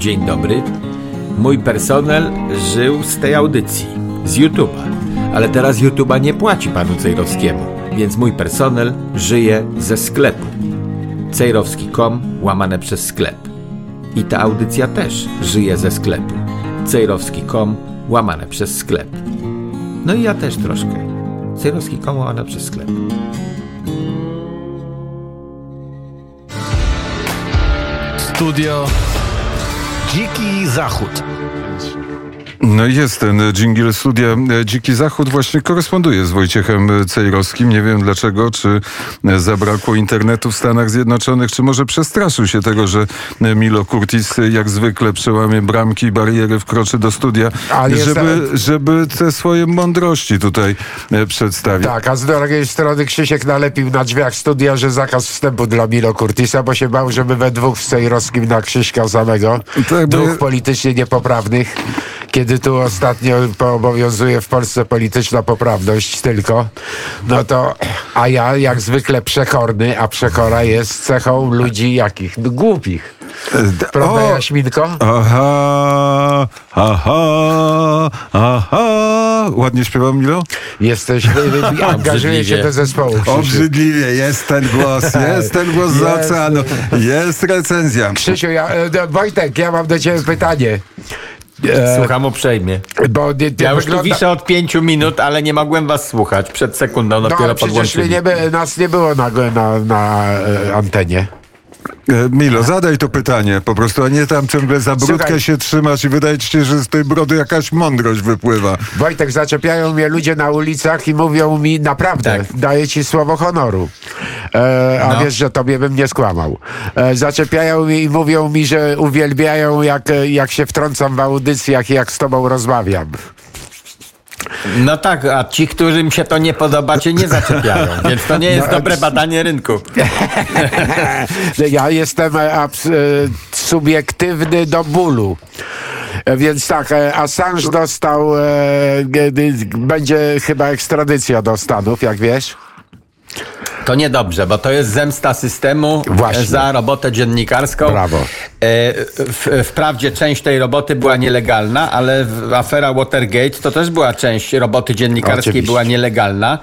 Dzień dobry. Mój personel żył z tej audycji, z YouTube'a. Ale teraz YouTube'a nie płaci panu Cejrowskiemu, więc mój personel żyje ze sklepu. Cejrowski.com łamane przez sklep. I ta audycja też żyje ze sklepu. Cejrowski.com łamane przez sklep. No i ja też troszkę. Cejrowski.com łamane przez sklep. Studio Dziki Zachód. No i jest ten dżingiel studia e, Dziki Zachód właśnie koresponduje z Wojciechem Cejrowskim. Nie wiem dlaczego, czy zabrakło internetu w Stanach Zjednoczonych, czy może przestraszył się tego, że Milo Curtis jak zwykle przełamie bramki i bariery, wkroczy do studia, Ale żeby, żeby te swoje mądrości tutaj e, przedstawić. Tak, a z drugiej strony Krzysiek nalepił na drzwiach studia, że zakaz wstępu dla Milo Curtisa, bo się bał, żeby we dwóch z Cejrowskim na Krzyśka samego, Tak, dwóch politycznie niepoprawnych, kiedy tu ostatnio obowiązuje w Polsce polityczna poprawność tylko, no to, a ja jak zwykle przekorny, a przekora jest cechą ludzi jakich? No, głupich. Prawda, O! Jaśminko? Aha, aha, aha. Ładnie śpiewał Milo? Jesteś, angażuje się do zespołu. Krzysiu. Obrzydliwie, jest ten głos, jest ten głos z Jest. oceanu, jest recenzja. Krzysiu, ja, e, Wojtek, ja mam do ciebie pytanie. E, Słucham uprzejmie. Bo nie, Ja już tu wygląda- wiszę od pięciu minut, ale nie mogłem was słuchać. Przed sekundą dopiero No, podłączyli. nie, nas nie było na, na, na e, antenie. E, Milo, zadaj to pytanie po prostu, a nie tam ciągle za brudkę Słuchaj. się trzymasz i wydaje ci się, że z tej brody jakaś mądrość wypływa. Wojtek, zaczepiają mnie ludzie na ulicach i mówią mi naprawdę, Tak. daję ci słowo honoru. E, a No. wiesz, że tobie bym nie skłamał. E, zaczepiają mi i mówią mi, że uwielbiają, jak, jak się wtrącam w audycjach i jak z tobą rozmawiam. No tak, a ci, którym się to nie podoba, cię nie zaczepiają. Więc to nie jest No, dobre badanie rynku. Ja jestem e, e, subiektywny do bólu. E, Więc tak, Assange dostał, będzie chyba ekstradycja do Stanów, jak wiesz. To niedobrze, bo to jest zemsta systemu Właśnie. e, za robotę dziennikarską. Brawo. E, W, wprawdzie część tej roboty była nielegalna, ale afera Watergate to też była część roboty dziennikarskiej, Oczywiście. była nielegalna,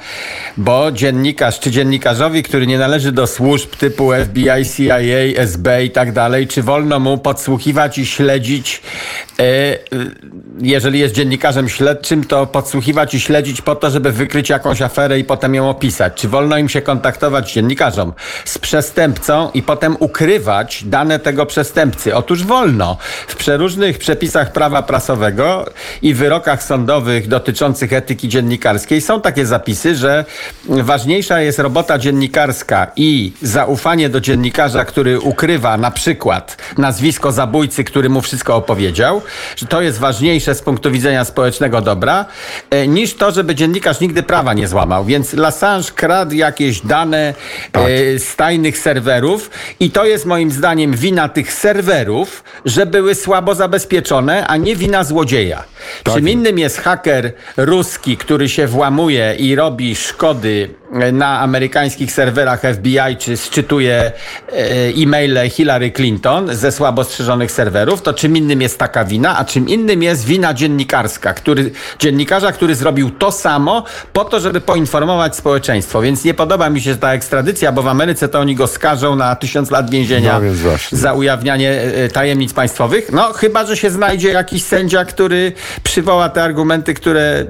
bo dziennikarz czy dziennikarzowi, który nie należy do służb typu FBI, CIA, SB i tak dalej, czy wolno mu podsłuchiwać i śledzić, e, jeżeli jest dziennikarzem śledczym, to podsłuchiwać i śledzić po to, żeby wykryć jakąś aferę i potem ją opisać. Czy wolno im się kontaktować dziennikarzom z przestępcą i potem ukrywać dane tego przestępcy? Otóż wolno. W przeróżnych przepisach prawa prasowego i wyrokach sądowych dotyczących etyki dziennikarskiej są takie zapisy, że ważniejsza jest robota dziennikarska i zaufanie do dziennikarza, który ukrywa na przykład nazwisko zabójcy, który mu wszystko opowiedział, że to jest ważniejsze z punktu widzenia społecznego dobra, e, niż to, żeby dziennikarz nigdy prawa nie złamał. Więc Lassange kradł jakieś dane e, z tajnych serwerów i to jest moim zdaniem wina tych serwerów, że były słabo zabezpieczone, a nie wina złodzieja. Czym innym jest haker ruski, który się włamuje i robi szkody e, na amerykańskich serwerach FBI, czy sczytuje e, e-maile Hillary Clinton ze słabo strzeżonych serwerów, to czym innym jest taka wina, a czym innym jest wina dziennikarska, który, dziennikarza, który zrobił to samo po to, żeby poinformować społeczeństwo. Więc nie podoba mi się ta ekstradycja, bo w Ameryce to oni go skażą na tysiąc lat więzienia No za ujawnianie e, tajemnic państwowych. No chyba, że się znajdzie jakiś sędzia, który przywoła te argumenty, które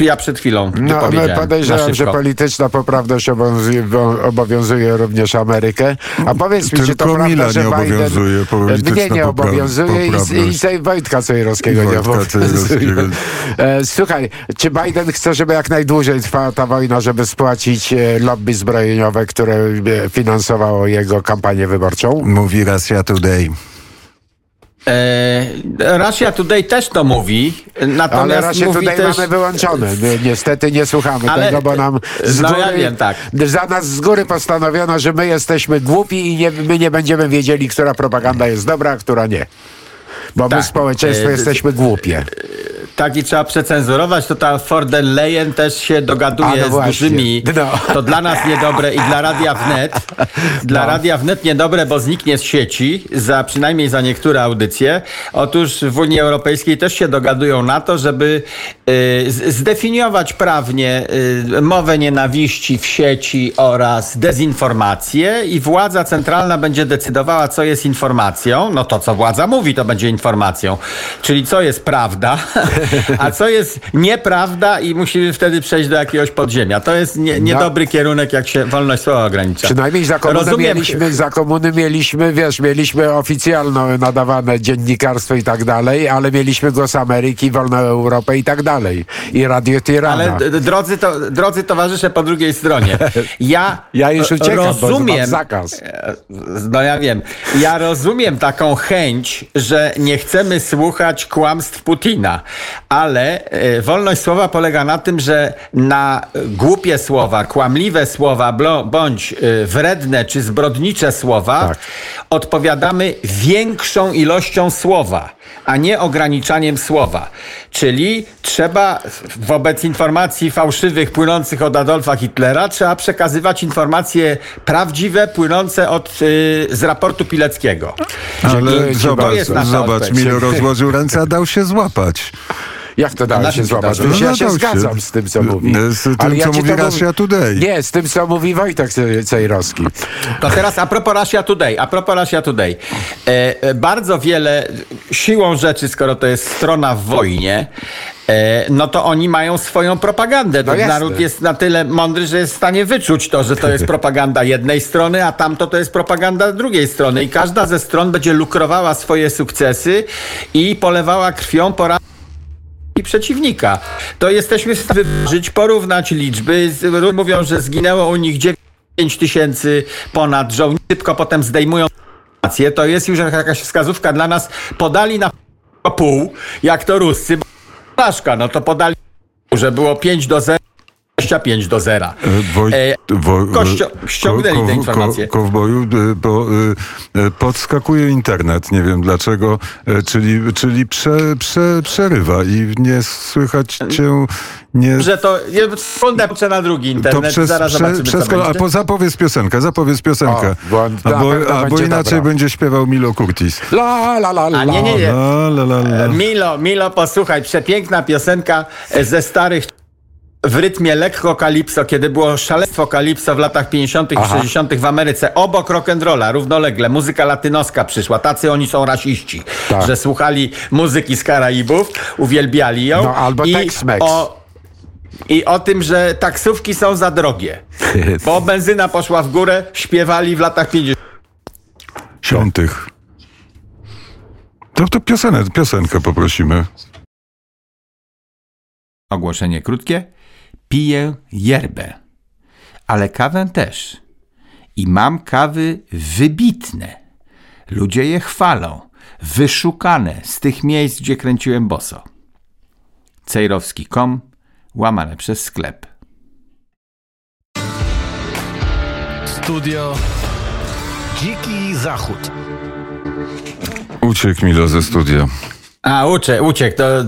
ja przed chwilą No, no wypowiedziałem. podejrzewam, że polityczna poprawność obowiązuje, obowiązuje również Amerykę. A powiedz mi, czy to prawda, Mila że nie Biden... obowiązuje polityczna Mnie nie obowiązuje i, i tej Wojtka Cejrowskiego I nie obowiązuje. E, Słuchaj, czy Biden chce, żeby jak najdłużej trwała ta wojna, żeby spłacić e, lobby zbrojeniowe, które e, finansowało jego kampanię wyborczą? Mówi Russia Today. E, Russia Today też to mówi, Ale natomiast raczej mówi tutaj też... mamy wyłączone. My niestety nie słuchamy Ale- tego, bo nam z no góry, ja wiem, tak. za nas z góry postanowiono, że my jesteśmy głupi i nie, my nie będziemy wiedzieli, która propaganda jest dobra, a która nie. Bo my Tak. społeczeństwo E, jesteśmy głupie. Taki trzeba przecenzurować, to ta von der Leyen też się dogaduje A, no z dużymi. No. To dla nas niedobre i dla Radia Wnet. Dla Radia Wnet niedobre, bo zniknie z sieci, za, przynajmniej za niektóre audycje. Otóż w Unii Europejskiej też się dogadują na to, żeby y, zdefiniować prawnie y, mowę nienawiści w sieci oraz dezinformację i władza centralna będzie decydowała, co jest informacją. No to, co władza mówi, to będzie informacją. Czyli co jest prawda, a co jest nieprawda i musimy wtedy przejść do jakiegoś podziemia. To jest nie, niedobry kierunek, jak się wolność słowa ogranicza. Przynajmniej za komuny, Rozumiem. mieliśmy, za komuny mieliśmy, wiesz, mieliśmy oficjalno nadawane dziennikarstwo i tak dalej, ale mieliśmy Głos Ameryki, Wolną Europę i tak dalej. I Radio Tirana. Ale drodzy, to, drodzy towarzysze po drugiej stronie, ja, Ja już uciekam, rozumiem, zakaz. e, no ja wiem, ja rozumiem taką chęć, że nie chcemy słuchać kłamstw Putina, ale e, wolność słowa polega na tym, że na głupie słowa, kłamliwe słowa, bądź e, wredne czy zbrodnicze słowa Tak. odpowiadamy większą ilością słowa, a nie ograniczaniem słowa. Czyli trzeba wobec informacji fałszywych płynących od Adolfa Hitlera, trzeba przekazywać informacje prawdziwe płynące od, y, z raportu Pileckiego. Ale zobacz, zobacz. Milo rozłożył ręce, a dał się złapać. Jak to dało się dało? Przecież ja No, się dał się. zgadzam z tym, co mówi. Z tym, Ale co ci mówi Russia Today. Nie, z tym, co mówi Wojtek Ce- Cejrowski. To teraz a propos Russia Today, a propos Russia Today. E, e, bardzo wiele, siłą rzeczy, skoro to jest strona w wojnie, e, no to oni mają swoją propagandę. No naród jest na tyle mądry, że jest w stanie wyczuć to, że to jest propaganda jednej strony, a tamto to jest propaganda drugiej strony. I każda ze stron będzie lukrowała swoje sukcesy i polewała krwią po i przeciwnika. To jesteśmy w stanie wyważyć, porównać liczby. Mówią, że zginęło u nich 9 tysięcy ponad żołnierzy, szybko potem zdejmują. To jest już jakaś wskazówka dla nas. Podali na pół, jak to Ruscy. bo no to podali, że było 5 do 0, 25 do 0. Woj, E, wo, kościo- ściągnęli te informacje. kowboju, e, bo e, e, podskakuje internet, nie wiem dlaczego, e, czyli, czyli prze, prze, przerywa i nie słychać cię, nie... Że to sekundę patrzę na drugi internet, zaraz zobaczymy, co przesko- a po, zapowiedz piosenkę, zapowiedz piosenkę. O, bo albo inaczej dobra. będzie śpiewał Milo Curtis. La, la, la, la. A nie, nie, nie. La, la, la, la. Milo, Milo, posłuchaj, przepiękna piosenka e, ze starych w rytmie lekko kalipso, kiedy było szaleństwo kalipso w latach 50. i 60. w Ameryce, obok rock'n'rolla, równolegle, muzyka latynoska przyszła. Tacy oni są rasiści, Tak. że słuchali muzyki z Karaibów, uwielbiali ją. No, albo i Tex-Mex. o, I o tym, że taksówki są za drogie. Bo benzyna poszła w górę, śpiewali w latach 50. Siątych. To, to piosenę, piosenkę poprosimy. Ogłoszenie krótkie. Piję yerbę, ale kawę też. I mam kawy wybitne. Ludzie je chwalą, wyszukane z tych miejsc, gdzie kręciłem boso. Cejrowski.com, łamane przez sklep. Studio Dziki Zachód. Uciekł Milo ze studia. A, ucie, uciekł. To,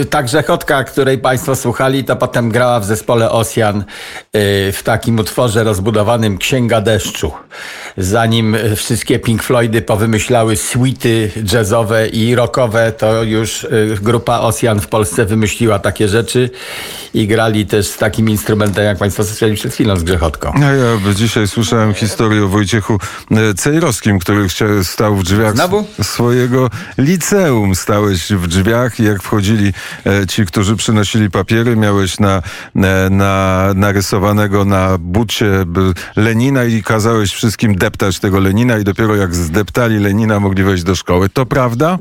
y, ta grzechotka, której Państwo słuchali, to potem grała w zespole Osjan y, w takim utworze rozbudowanym Księga Deszczu. Zanim y, wszystkie Pink Floydy powymyślały suity jazzowe i rockowe, to już y, grupa Osjan w Polsce wymyśliła takie rzeczy i grali też z takim instrumentem, jak Państwo słyszeli przed chwilą, z grzechotką. A ja dzisiaj słyszałem historię o Wojciechu e, Cejrowskim, który stał w drzwiach Znowu? swojego liceum. Stałeś w drzwiach i jak wchodzili e, ci, którzy przynosili papiery, miałeś na, na, na narysowanego na bucie Lenina i kazałeś wszystkim deptać tego Lenina i dopiero jak zdeptali Lenina mogli wejść do szkoły. To prawda?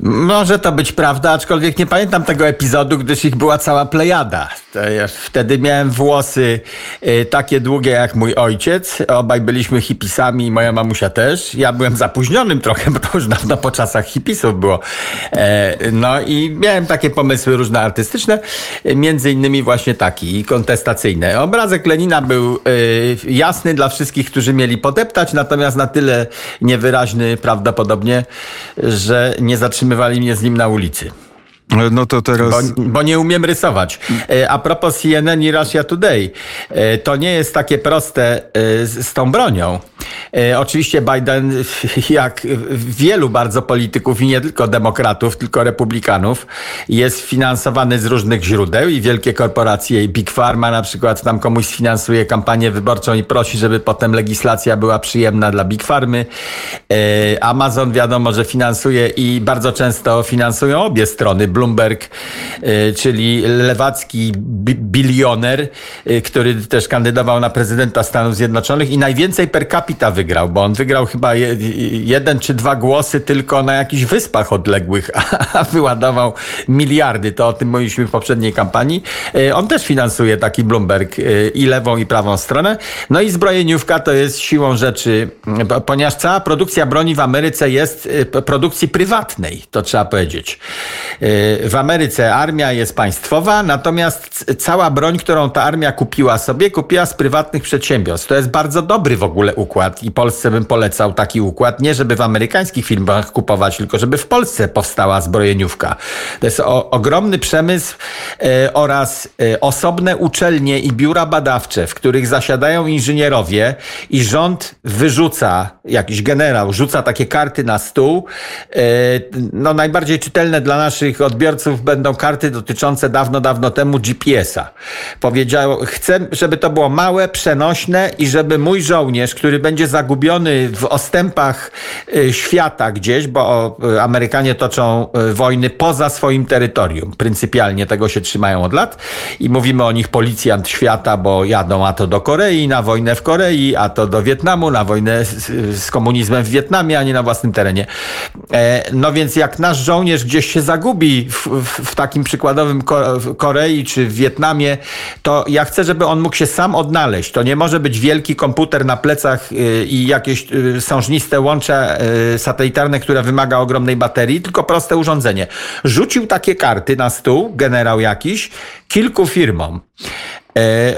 Może to być prawda, aczkolwiek nie pamiętam tego epizodu, gdyż ich była cała plejada. Ja wtedy miałem włosy y, takie długie jak mój ojciec. Obaj byliśmy hipisami, moja mamusia też. Ja byłem zapóźnionym trochę, bo to już dawno po czasach hipisów było. E, no i miałem takie pomysły różne artystyczne, między innymi właśnie taki, kontestacyjny. Obrazek Lenina był jasny dla wszystkich, którzy mieli podeptać, natomiast na tyle niewyraźny prawdopodobnie, że nie zatrzymywali mnie z nim na ulicy. No to teraz... Bo, bo, nie umiem rysować. E, a propos CNN i Russia Today, e, to nie jest takie proste e, z, z tą bronią. Oczywiście Biden, jak wielu bardzo polityków i nie tylko demokratów, tylko republikanów, jest finansowany z różnych źródeł i wielkie korporacje i Big Pharma na przykład tam komuś sfinansuje kampanię wyborczą i prosi, żeby potem legislacja była przyjemna dla Big Pharmy. Amazon wiadomo, że finansuje i bardzo często finansują obie strony. Bloomberg, czyli lewacki bilioner, który też kandydował na prezydenta Stanów Zjednoczonych i najwięcej per capita wygrał, bo on wygrał chyba jeden czy dwa głosy tylko na jakichś wyspach odległych, a wyładował miliardy. To o tym mówiliśmy w poprzedniej kampanii. On też finansuje taki Bloomberg i lewą i prawą stronę. No i zbrojeniówka to jest siłą rzeczy, ponieważ cała produkcja broni w Ameryce jest produkcji prywatnej, to trzeba powiedzieć. W Ameryce armia jest państwowa, natomiast cała broń, którą ta armia kupiła sobie, kupiła z prywatnych przedsiębiorstw. To jest bardzo dobry w ogóle układ i Polsce bym polecał taki układ. Nie, żeby w amerykańskich firmach kupować, tylko żeby w Polsce powstała zbrojeniówka. To jest o, ogromny przemysł e, oraz e, osobne uczelnie i biura badawcze, w których zasiadają inżynierowie i rząd wyrzuca, jakiś generał rzuca takie karty na stół. E, no najbardziej czytelne dla naszych odbiorców będą karty dotyczące dawno, dawno temu GPS-a. Powiedział, chcę, żeby to było małe, przenośne i żeby mój żołnierz, który będzie zagubiony w ostępach y, świata gdzieś, bo Amerykanie toczą y, wojny poza swoim terytorium. Pryncypialnie tego się trzymają od lat i mówimy o nich policjant świata, bo jadą a to do Korei, na wojnę w Korei, a to do Wietnamu, na wojnę z, z komunizmem w Wietnamie, a nie na własnym terenie. E, no więc jak nasz żołnierz gdzieś się zagubi w, w, w takim przykładowym Korei czy w Wietnamie, to ja chcę, żeby on mógł się sam odnaleźć. To nie może być wielki komputer na plecach y, i jakieś y, sążniste łącze y, satelitarne, które wymaga ogromnej baterii, tylko proste urządzenie. Rzucił takie karty na stół, generał jakiś, kilku firmom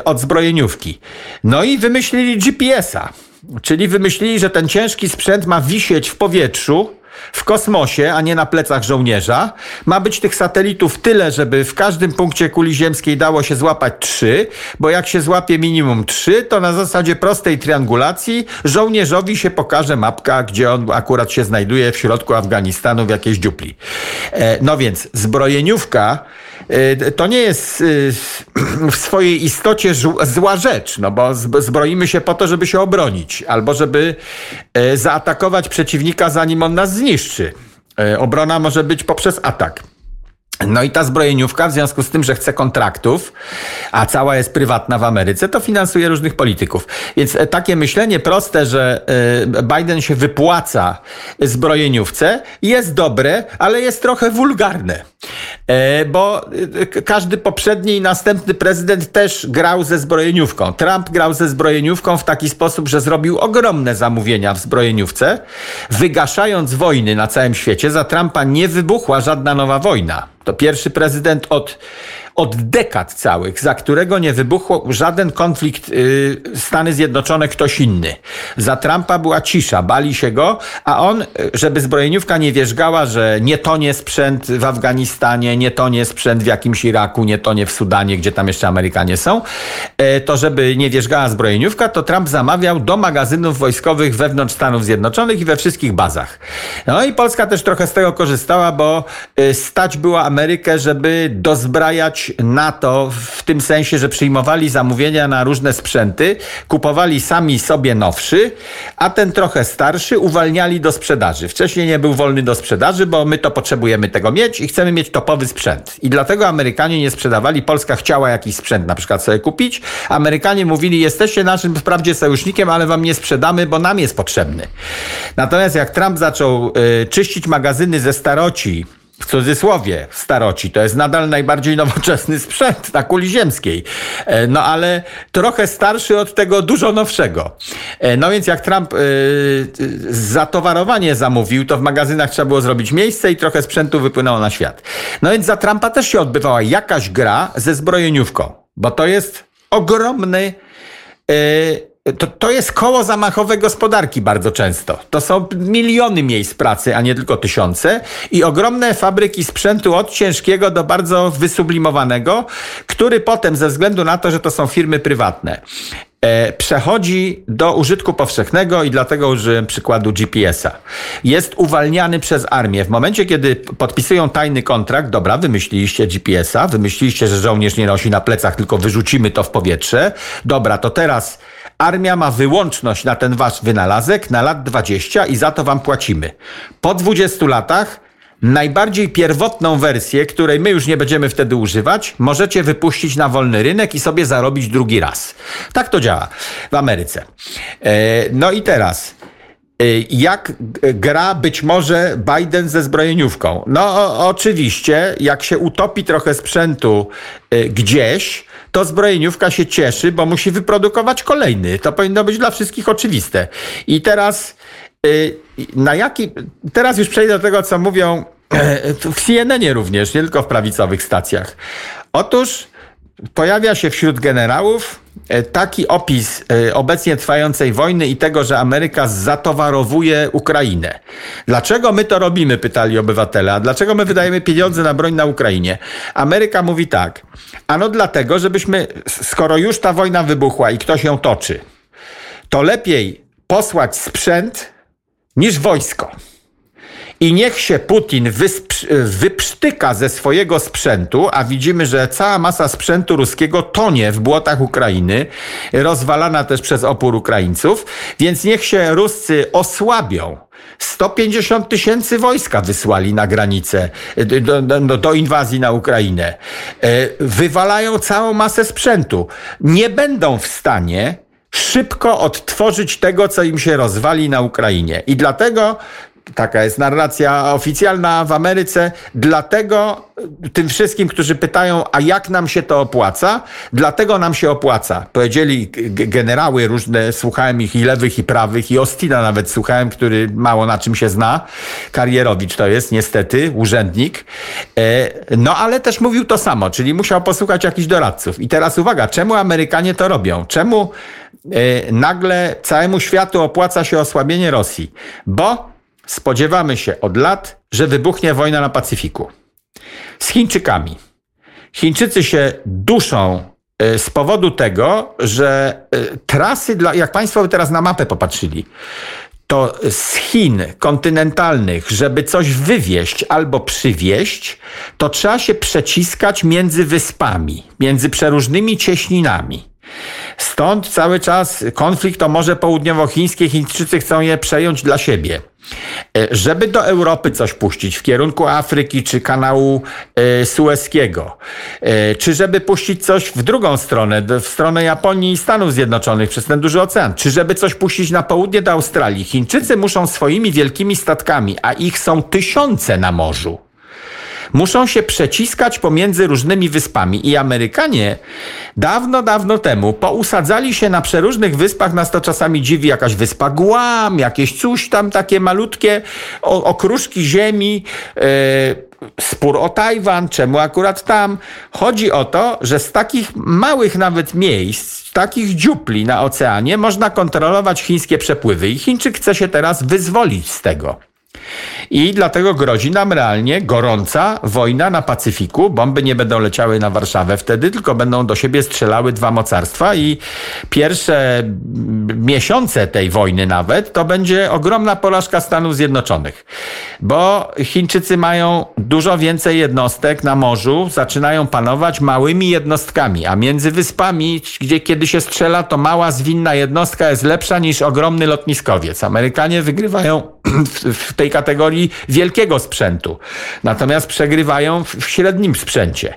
od zbrojeniówki. No i wymyślili GPS-a. Czyli wymyślili, że ten ciężki sprzęt ma wisieć w powietrzu, w kosmosie, a nie na plecach żołnierza. Ma być tych satelitów tyle, żeby w każdym punkcie kuli ziemskiej dało się złapać trzy, bo jak się złapie minimum trzy, to na zasadzie prostej triangulacji żołnierzowi się pokaże mapka, gdzie on akurat się znajduje w środku Afganistanu w jakiejś dziupli. E, no więc zbrojeniówka to nie jest e, w swojej istocie zła rzecz, no bo zbroimy się po to, żeby się obronić, albo żeby zaatakować przeciwnika, zanim on nas zniszczy. E, obrona może być poprzez atak. No i ta zbrojeniówka, w związku z tym, że chce kontraktów, a cała jest prywatna w Ameryce, to finansuje różnych polityków. Więc e, takie myślenie proste, że e, Biden się wypłaca zbrojeniówce, jest dobre, ale jest trochę wulgarne. E, bo każdy poprzedni i następny prezydent też grał ze zbrojeniówką. Trump grał ze zbrojeniówką w taki sposób, że zrobił ogromne zamówienia w zbrojeniówce, wygaszając wojny na całym świecie. Za Trumpa nie wybuchła żadna nowa wojna. To pierwszy prezydent od od dekad całych, za którego nie wybuchł żaden konflikt yy, Stany Zjednoczone, ktoś inny. Za Trumpa była cisza, bali się go, a on, żeby zbrojeniówka nie wierzgała, że nie tonie sprzęt w Afganistanie, nie tonie sprzęt w jakimś Iraku, nie tonie w Sudanie, gdzie tam jeszcze Amerykanie są, yy, to żeby nie wierzgała zbrojeniówka, to Trump zamawiał do magazynów wojskowych wewnątrz Stanów Zjednoczonych i we wszystkich bazach. No i Polska też trochę z tego korzystała, bo yy, stać była Amerykę, żeby dozbrajać NATO w tym sensie, że przyjmowali zamówienia na różne sprzęty, kupowali sami sobie nowszy, a ten trochę starszy uwalniali do sprzedaży. Wcześniej nie był wolny do sprzedaży, bo my to potrzebujemy tego mieć i chcemy mieć topowy sprzęt. I dlatego Amerykanie nie sprzedawali. Polska chciała jakiś sprzęt na przykład sobie kupić. Amerykanie mówili, jesteście naszym wprawdzie sojusznikiem, ale wam nie sprzedamy, bo nam jest potrzebny. Natomiast jak Trump zaczął y, czyścić magazyny ze staroci, w cudzysłowie staroci. To jest nadal najbardziej nowoczesny sprzęt na kuli ziemskiej. E, no ale trochę starszy od tego dużo nowszego. E, no więc jak Trump yy, zatowarowanie zamówił, to w magazynach trzeba było zrobić miejsce i trochę sprzętu wypłynęło na świat. No więc za Trumpa też się odbywała jakaś gra ze zbrojeniówką, bo to jest ogromny to, to jest koło zamachowe gospodarki bardzo często. To są miliony miejsc pracy, a nie tylko tysiące i ogromne fabryki sprzętu od ciężkiego do bardzo wysublimowanego, który potem ze względu na to, że to są firmy prywatne, e, przechodzi do użytku powszechnego i dlatego użyłem przykładu GPS-a. Jest uwalniany przez armię. W momencie, kiedy podpisują tajny kontrakt, dobra, wymyśliliście GPS-a, wymyśliliście, że żołnierz nie nosi na plecach, tylko wyrzucimy to w powietrze. Dobra, to teraz armia ma wyłączność na ten wasz wynalazek na lat 20 i za to wam płacimy. Po 20 latach najbardziej pierwotną wersję, której my już nie będziemy wtedy używać, możecie wypuścić na wolny rynek i sobie zarobić drugi raz. Tak to działa w Ameryce. E, no i teraz. e, Jak gra być może Biden ze zbrojeniówką? No, o, oczywiście, jak się utopi trochę sprzętu e, gdzieś, to zbrojeniówka się cieszy, bo musi wyprodukować kolejny. To powinno być dla wszystkich oczywiste. I teraz y, na jaki. Teraz już przejdę do tego, co mówią e, w CNN-ie również, nie tylko w prawicowych stacjach. Otóż pojawia się wśród generałów e, taki opis e, obecnie trwającej wojny i tego, że Ameryka zatowarowuje Ukrainę. Dlaczego my to robimy, pytali obywatele, a dlaczego my wydajemy pieniądze na broń na Ukrainie? Ameryka mówi tak, ano dlatego, żebyśmy, skoro już ta wojna wybuchła i ktoś ją toczy, to lepiej posłać sprzęt niż wojsko. I niech się Putin wyprztyka ze swojego sprzętu, a widzimy, że cała masa sprzętu ruskiego tonie w błotach Ukrainy, rozwalana też przez opór Ukraińców, więc niech się Ruscy osłabią. 150 tysięcy wojska wysłali na granicę do, do, do, inwazji na Ukrainę. E, Wywalają całą masę sprzętu. Nie będą w stanie szybko odtworzyć tego, co im się rozwali na Ukrainie. I dlatego Taka jest narracja oficjalna w Ameryce. Dlatego tym wszystkim, którzy pytają, a jak nam się to opłaca? Dlatego nam się opłaca. Powiedzieli generały różne, słuchałem ich i lewych, i prawych, i Ostina nawet słuchałem, który mało na czym się zna. Karierowicz to jest, niestety, urzędnik. No ale też mówił to samo, czyli musiał posłuchać jakichś doradców. I teraz uwaga, czemu Amerykanie to robią? Czemu nagle całemu światu opłaca się osłabienie Rosji? Bo spodziewamy się od lat, że wybuchnie wojna na Pacyfiku. Z Chińczykami. Chińczycy się duszą z powodu tego, że trasy, dla, jak Państwo teraz na mapę popatrzyli, to z Chin kontynentalnych, żeby coś wywieźć albo przywieźć, to trzeba się przeciskać między wyspami, między przeróżnymi cieśninami. Stąd cały czas konflikt o Morze Południowochińskie. Chińczycy chcą je przejąć dla siebie. Żeby do Europy coś puścić w kierunku Afryki czy kanału e, e, czy żeby puścić coś w drugą stronę, w stronę Japonii i Stanów Zjednoczonych przez ten duży ocean, czy żeby coś puścić na południe do Australii, Chińczycy muszą swoimi wielkimi statkami, a ich są tysiące na morzu, muszą się przeciskać pomiędzy różnymi wyspami. I Amerykanie dawno, dawno temu pousadzali się na przeróżnych wyspach. Nas to czasami dziwi jakaś wyspa Guam, jakieś coś tam takie malutkie okruszki ziemi. Yy, spór o Tajwan, czemu akurat tam. Chodzi o to, że z takich małych nawet miejsc, takich dziupli na oceanie można kontrolować chińskie przepływy i Chińczyk chce się teraz wyzwolić z tego. I dlatego grozi nam realnie gorąca wojna na Pacyfiku. Bomby nie będą leciały na Warszawę wtedy, tylko będą do siebie strzelały dwa mocarstwa i pierwsze miesiące tej wojny nawet to będzie ogromna porażka Stanów Zjednoczonych. Bo Chińczycy mają dużo więcej jednostek na morzu, zaczynają panować małymi jednostkami, a między wyspami, gdzie kiedy się strzela, to mała zwinna jednostka jest lepsza niż ogromny lotniskowiec. Amerykanie wygrywają w tej kategorii wielkiego sprzętu. Natomiast przegrywają w średnim sprzęcie.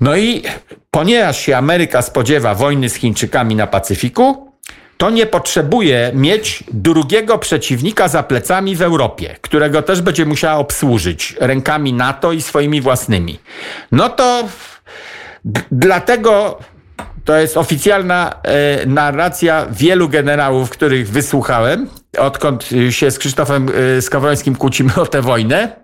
No i ponieważ się Ameryka spodziewa wojny z Chińczykami na Pacyfiku, to nie potrzebuje mieć drugiego przeciwnika za plecami w Europie, którego też będzie musiała obsłużyć rękami NATO i swoimi własnymi. No to dlatego to jest oficjalna e, narracja wielu generałów, których wysłuchałem, odkąd się z Krzysztofem Skowrońskim kłócimy o tę wojnę.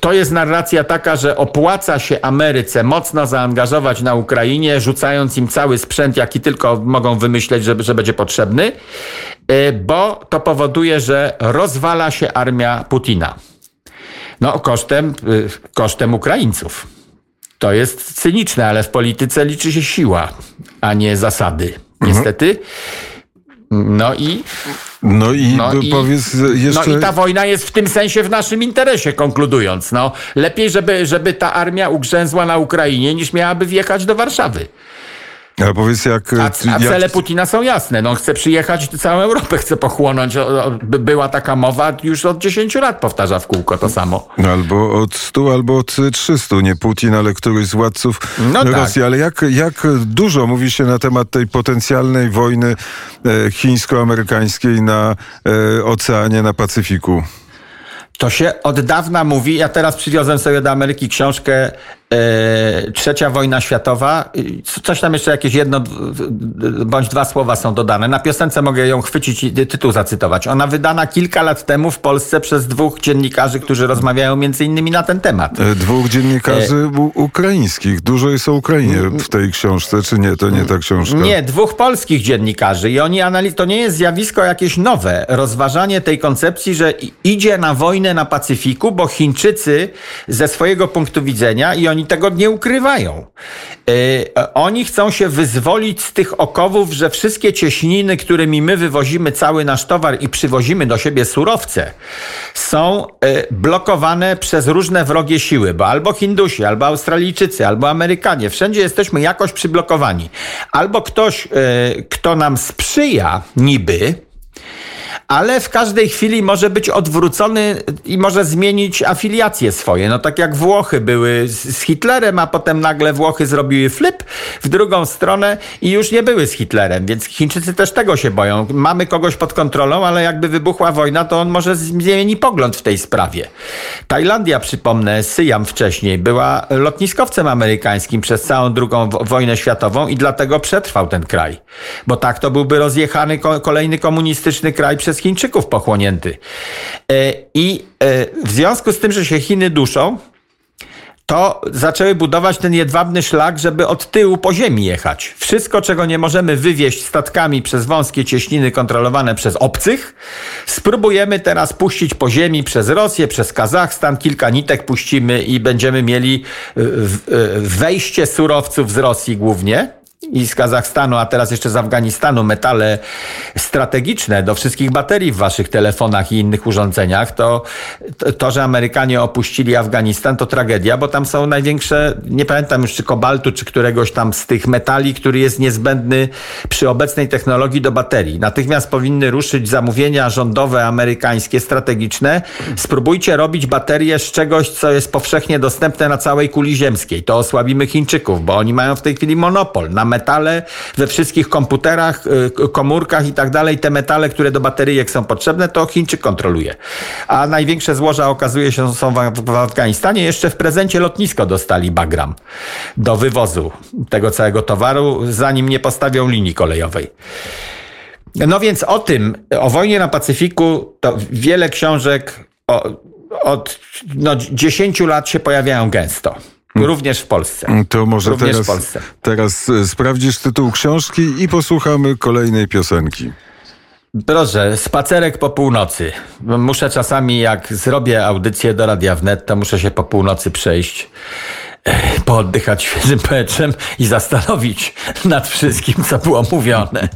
To jest narracja taka, że opłaca się Ameryce mocno zaangażować na Ukrainie, rzucając im cały sprzęt, jaki tylko mogą wymyśleć, że, że będzie potrzebny, bo to powoduje, że rozwala się armia Putina. No, kosztem, kosztem Ukraińców. To jest cyniczne, ale w polityce liczy się siła, a nie zasady. Niestety. No i. No i no powiedz i, jeszcze. No i ta wojna jest w tym sensie w naszym interesie, konkludując. No, lepiej, żeby, żeby ta armia ugrzęzła na Ukrainie, niż miałaby wjechać do Warszawy. Ale powiedz jak... A, a jak... cele Putina są jasne. No, chce przyjechać, całą Europę chce pochłonąć. Była taka mowa, już od 10 lat powtarza w kółko to samo. Albo od 100, albo od 300. Nie Putin, ale któryś z władców no Rosji. Tak. Ale jak, jak dużo mówi się na temat tej potencjalnej wojny e, chińsko-amerykańskiej na e, oceanie, na Pacyfiku? To się od dawna mówi. Ja teraz przywiozłem sobie do Ameryki książkę trzecia wojna światowa, coś tam jeszcze jakieś jedno bądź dwa słowa są dodane. Na piosence mogę ją chwycić i tytuł zacytować. Ona wydana kilka lat temu w Polsce przez dwóch dziennikarzy, którzy rozmawiają między innymi na ten temat. E, dwóch dziennikarzy e... ukraińskich. Dużo jest o Ukrainie w tej książce, czy nie? To nie ta książka. Nie, dwóch polskich dziennikarzy i oni analiz... To nie jest zjawisko jakieś nowe. Rozważanie tej koncepcji, że idzie na wojnę na Pacyfiku, bo Chińczycy ze swojego punktu widzenia i oni oni tego nie ukrywają. E, oni chcą się wyzwolić z tych okowów, że wszystkie cieśniny, którymi my wywozimy cały nasz towar i przywozimy do siebie surowce, są e, blokowane przez różne wrogie siły, bo albo Hindusi, albo Australijczycy, albo Amerykanie, wszędzie jesteśmy jakoś przyblokowani. Albo ktoś, e, kto nam sprzyja niby, ale w każdej chwili może być odwrócony i może zmienić afiliacje swoje. No tak jak Włochy były z Hitlerem, a potem nagle Włochy zrobiły flip w drugą stronę i już nie były z Hitlerem, więc Chińczycy też tego się boją. Mamy kogoś pod kontrolą, ale jakby wybuchła wojna, to on może zmieni pogląd w tej sprawie. Tajlandia, przypomnę, Syjam wcześniej, była lotniskowcem amerykańskim przez całą drugą wojnę światową i dlatego przetrwał ten kraj. Bo tak to byłby rozjechany kolejny komunistyczny kraj przez Chińczyków pochłonięty. E, I e, w związku z tym, że się Chiny duszą, to zaczęły budować ten jedwabny szlak, żeby od tyłu po ziemi jechać. Wszystko, czego nie możemy wywieźć statkami przez wąskie cieśniny kontrolowane przez obcych, spróbujemy teraz puścić po ziemi przez Rosję, przez Kazachstan, kilka nitek puścimy i będziemy mieli e, wejście surowców z Rosji głównie i z Kazachstanu, a teraz jeszcze z Afganistanu metale strategiczne do wszystkich baterii w waszych telefonach i innych urządzeniach, to to, że Amerykanie opuścili Afganistan, to tragedia, bo tam są największe, nie pamiętam już czy kobaltu, czy któregoś tam z tych metali, który jest niezbędny przy obecnej technologii do baterii. Natychmiast powinny ruszyć zamówienia rządowe, amerykańskie, strategiczne. Spróbujcie robić baterie z czegoś, co jest powszechnie dostępne na całej kuli ziemskiej. To osłabimy Chińczyków, bo oni mają w tej chwili monopol na metale we wszystkich komputerach, y, komórkach i tak dalej. Te metale, które do bateryjek są potrzebne, to Chińczyk kontroluje. A największe złoża okazuje się są w Afganistanie. Jeszcze w prezencie lotnisko dostali Bagram do wywozu tego całego towaru, zanim nie postawią linii kolejowej. No więc o tym, o wojnie na Pacyfiku, to wiele książek o, od no, 10 lat się pojawiają gęsto. Również w Polsce. To może Również teraz, w Polsce. teraz e, sprawdzisz tytuł książki i posłuchamy kolejnej piosenki. Proszę, spacerek po północy. Muszę czasami, jak zrobię audycję do Radia Wnet, to muszę się po północy przejść, e, pooddychać świeżym powietrzem i zastanowić nad wszystkim, co było mówione.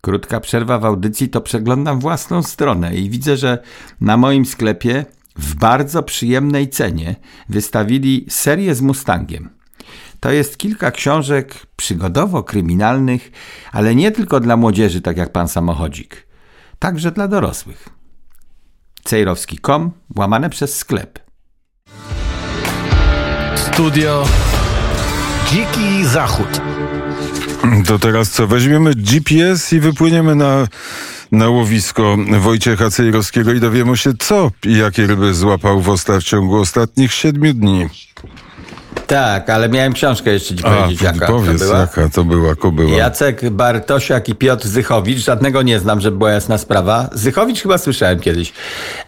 Krótka przerwa w audycji, to przeglądam własną stronę i widzę, że na moim sklepie w bardzo przyjemnej cenie wystawili serię z Mustangiem. To jest kilka książek przygodowo-kryminalnych, ale nie tylko dla młodzieży, tak jak pan samochodzik, także dla dorosłych. Cejrowski.com, łamane przez sklep. Studio Dziki Zachód. To teraz co? Weźmiemy GPS i wypłyniemy na na łowisko Wojciecha Cejrowskiego i dowiemy się, co i jakie ryby złapał w, osta w ciągu ostatnich siedmiu dni. Tak, ale miałem książkę jeszcze ci powiedzieć, A, jaka powiedz, to była. jaka to była, była. Jacek Bartosiak i Piotr Zychowicz. Żadnego nie znam, żeby była jasna sprawa. Zychowicz chyba słyszałem kiedyś,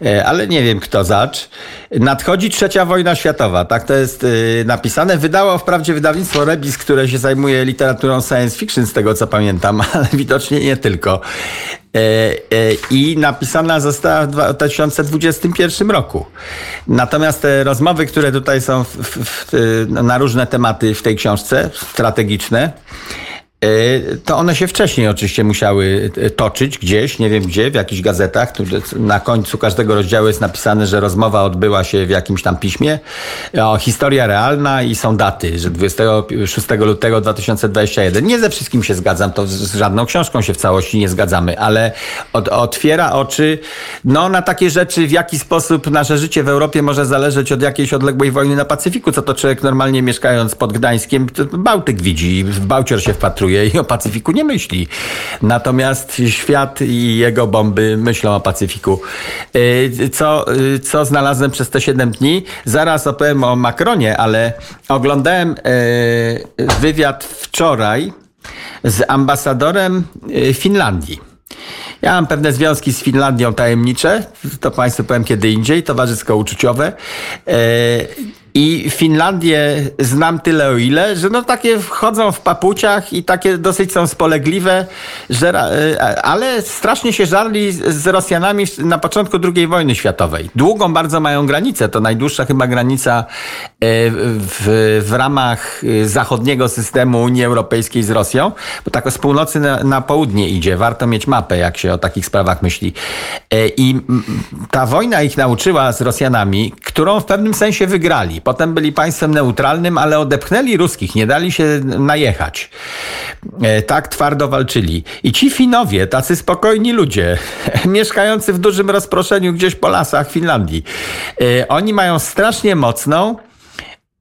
e, ale nie wiem kto zacz. Nadchodzi trzecia wojna światowa, tak to jest e, napisane. Wydało wprawdzie wydawnictwo Rebis, które się zajmuje literaturą science fiction, z tego co pamiętam, ale widocznie nie tylko. E, e, I napisana została w 2021 roku. Natomiast te rozmowy, które tutaj są w, w, na różne tematy w tej książce, strategiczne, to one się wcześniej oczywiście musiały e, toczyć gdzieś, nie wiem gdzie, w jakichś gazetach. Na końcu każdego rozdziału jest napisane, że rozmowa odbyła się w jakimś tam piśmie. O, historia realna i są daty, że 26 lutego 2021. Nie ze wszystkim się zgadzam, to z żadną książką się w całości nie zgadzamy, ale od, otwiera oczy no, na takie rzeczy, w jaki sposób nasze życie w Europie może zależeć od jakiejś odległej wojny na Pacyfiku, co to człowiek normalnie mieszkając pod Gdańskiem, Bałtyk widzi, w Bałcior się wpatruje i o Pacyfiku nie myśli. Natomiast świat i jego bomby myślą o Pacyfiku. Yy, Co, yy, co znalazłem przez te 7 dni? Zaraz opowiem o Macronie, ale oglądałem yy, wywiad wczoraj z ambasadorem Finlandii. Ja mam pewne związki z Finlandią tajemnicze, to Państwu powiem kiedy indziej, towarzysko-uczuciowe. E, I Finlandię znam tyle o ile, że no takie chodzą w papuciach i takie dosyć są spolegliwe, że, e, ale strasznie się żarli z Rosjanami na początku II wojny światowej. Długą bardzo mają granicę, to najdłuższa chyba granica e, w, w ramach zachodniego systemu Unii Europejskiej z Rosją, bo tak z północy na, na południe idzie. Warto mieć mapę, jak się o takich sprawach myśli. E, I ta wojna ich nauczyła z Rosjanami, którą w pewnym sensie wygrali. Potem byli państwem neutralnym, ale odepchnęli ruskich, nie dali się najechać. E, Tak twardo walczyli. I ci Finowie, tacy spokojni ludzie, mieszkający w dużym rozproszeniu gdzieś po lasach Finlandii, e, oni mają strasznie mocną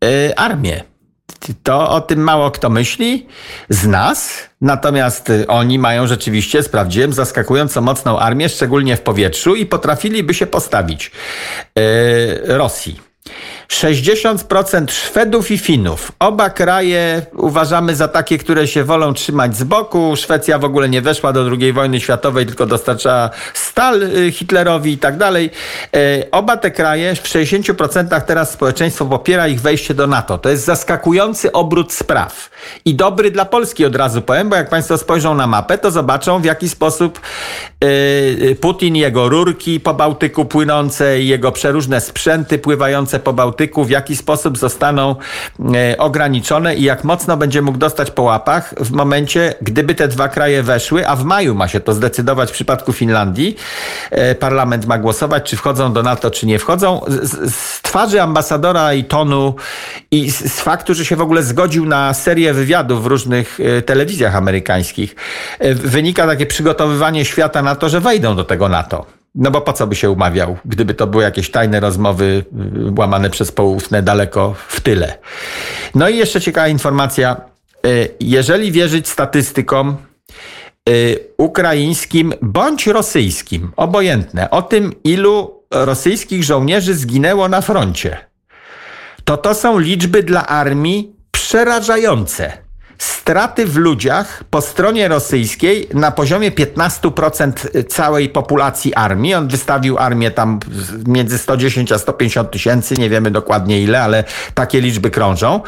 e, armię. To o tym mało kto myśli z nas, natomiast oni mają rzeczywiście, sprawdziłem, zaskakująco mocną armię, szczególnie w powietrzu i potrafiliby się postawić Rosji. 60% Szwedów i Finów. Oba kraje uważamy za takie, które się wolą trzymać z boku. Szwecja w ogóle nie weszła do II wojny światowej, tylko dostarczała stal y, Hitlerowi i tak dalej. E, Oba te kraje w 60% teraz społeczeństwo popiera ich wejście do NATO. To jest zaskakujący obrót spraw. I dobry dla Polski od razu powiem, bo jak Państwo spojrzą na mapę, to zobaczą w jaki sposób e, Putin, jego rurki po Bałtyku płynące i jego przeróżne sprzęty pływające po Bałtyku, w jaki sposób zostaną e, ograniczone i jak mocno będzie mógł dostać po łapach w momencie, gdyby te dwa kraje weszły, a w maju ma się to zdecydować w przypadku Finlandii. E, Parlament ma głosować, czy wchodzą do NATO, czy nie wchodzą. Z, twarzy ambasadora i tonu i z, faktu, że się w ogóle zgodził na serię wywiadów w różnych e, telewizjach amerykańskich, wynika takie przygotowywanie świata na to, że wejdą do tego NATO. No bo po co by się umawiał, gdyby to były jakieś tajne rozmowy y, łamane przez poufne daleko w tyle. No i jeszcze ciekawa informacja. Y, Jeżeli wierzyć statystykom y, ukraińskim bądź rosyjskim, obojętne, o tym ilu rosyjskich żołnierzy zginęło na froncie, to to są liczby dla armii przerażające. Straty w ludziach po stronie rosyjskiej na poziomie 15% całej populacji armii. On wystawił armię tam między 110 a 150 tysięcy, nie wiemy dokładnie ile, ale takie liczby krążą.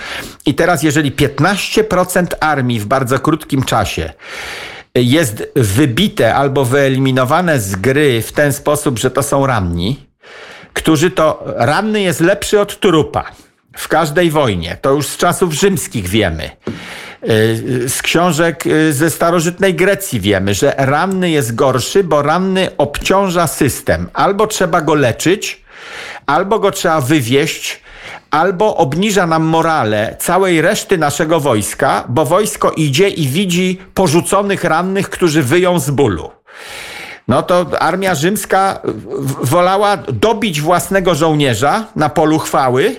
I teraz, jeżeli 15% armii w bardzo krótkim czasie jest wybite albo wyeliminowane z gry w ten sposób, że to są ranni, którzy to ranny jest lepszy od trupa w każdej wojnie. To już z czasów rzymskich wiemy. Y, Z książek y, ze starożytnej Grecji wiemy, że ranny jest gorszy, bo ranny obciąża system. Albo trzeba go leczyć, albo go trzeba wywieźć, albo obniża nam morale całej reszty naszego wojska, bo wojsko idzie i widzi porzuconych rannych, którzy wyją z bólu. No to armia rzymska wolała dobić własnego żołnierza na polu chwały,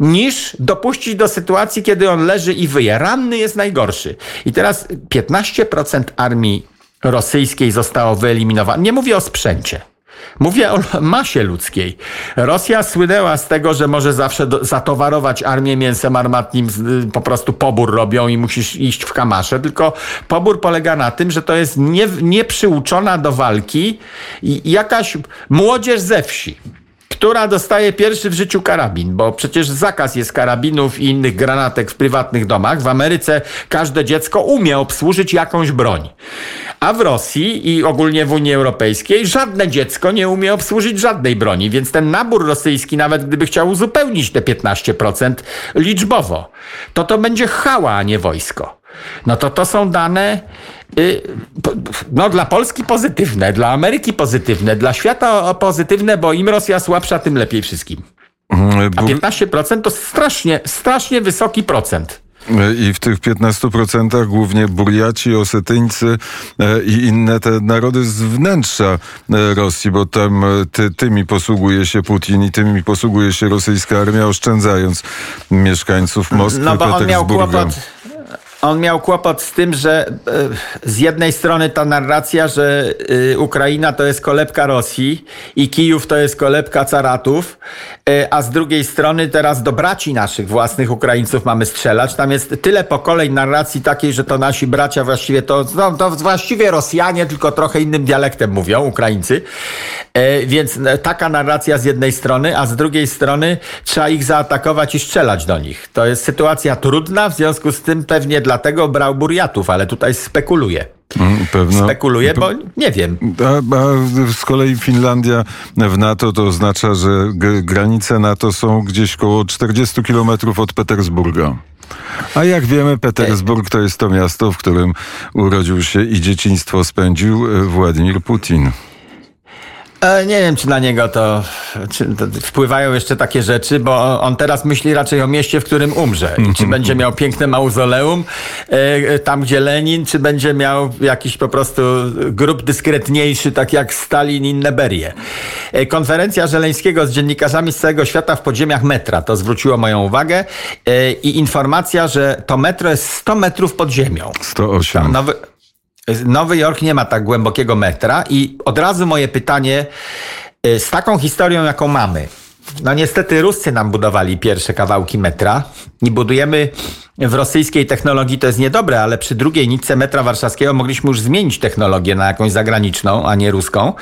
niż dopuścić do sytuacji, kiedy on leży i wyje. Ranny jest najgorszy. I teraz 15% armii rosyjskiej zostało wyeliminowane. Nie mówię o sprzęcie. Mówię o masie ludzkiej. Rosja słynęła z tego, że może zawsze do, zatowarować armię mięsem armatnim, y, po prostu pobór robią i musisz iść w kamasze, tylko pobór polega na tym, że to jest nie, nieprzyuczona do walki jakaś młodzież ze wsi która dostaje pierwszy w życiu karabin, bo przecież zakaz jest karabinów i innych granatek w prywatnych domach. W Ameryce każde dziecko umie obsłużyć jakąś broń. A w Rosji i ogólnie w Unii Europejskiej żadne dziecko nie umie obsłużyć żadnej broni, więc ten nabór rosyjski, nawet gdyby chciał uzupełnić te 15% liczbowo, to to będzie chała, a nie wojsko. No to to są dane y, no, dla Polski pozytywne, dla Ameryki pozytywne, dla świata pozytywne, bo im Rosja słabsza, tym lepiej wszystkim. Mhm, a 15% to strasznie, strasznie wysoki procent. I w tych 15% głównie Burjaci, Osetyńcy e, i inne te narody z wnętrza e, Rosji, bo tam e, ty, tymi posługuje się Putin i tymi posługuje się rosyjska armia, oszczędzając mieszkańców Moskwy, no bo on miał kłopot on miał kłopot z tym, że e, z jednej strony ta narracja, że e, Ukraina to jest kolebka Rosji i Kijów to jest kolebka caratów, e, a z drugiej strony teraz do braci naszych własnych Ukraińców mamy strzelać. Tam jest tyle pokoleń narracji takiej, że to nasi bracia właściwie to, no, to właściwie Rosjanie, tylko trochę innym dialektem mówią, Ukraińcy. Więc taka narracja z jednej strony, a z drugiej strony trzeba ich zaatakować i strzelać do nich. To jest sytuacja trudna, w związku z tym pewnie dla dlatego brał Burjatów, ale tutaj spekuluje. Mm, pewno. Spekuluje, bo nie wiem. A, a, z kolei Finlandia w NATO to oznacza, że granice NATO są gdzieś koło 40 kilometrów od Petersburga. A jak wiemy, Petersburg to jest to miasto, w którym urodził się i dzieciństwo spędził e, Władimir Putin. E, nie wiem, czy na niego to, to, wpływają jeszcze takie rzeczy, bo on teraz myśli raczej o mieście, w którym umrze. I czy będzie miał piękne mauzoleum e, tam, gdzie Lenin, czy będzie miał jakiś po prostu grup dyskretniejszy, tak jak Stalin i Neberię. E, konferencja Żeleńskiego z dziennikarzami z całego świata w podziemiach metra. To zwróciło moją uwagę. I informacja, że to metro jest 100 metrów pod ziemią. 108. Nowy, Nowy Jork nie ma tak głębokiego metra i od razu moje pytanie y, z taką historią, jaką mamy. No niestety Ruscy nam budowali pierwsze kawałki metra i budujemy w rosyjskiej technologii, to jest niedobre, ale przy drugiej nitce metra warszawskiego mogliśmy już zmienić technologię na jakąś zagraniczną, a nie ruską.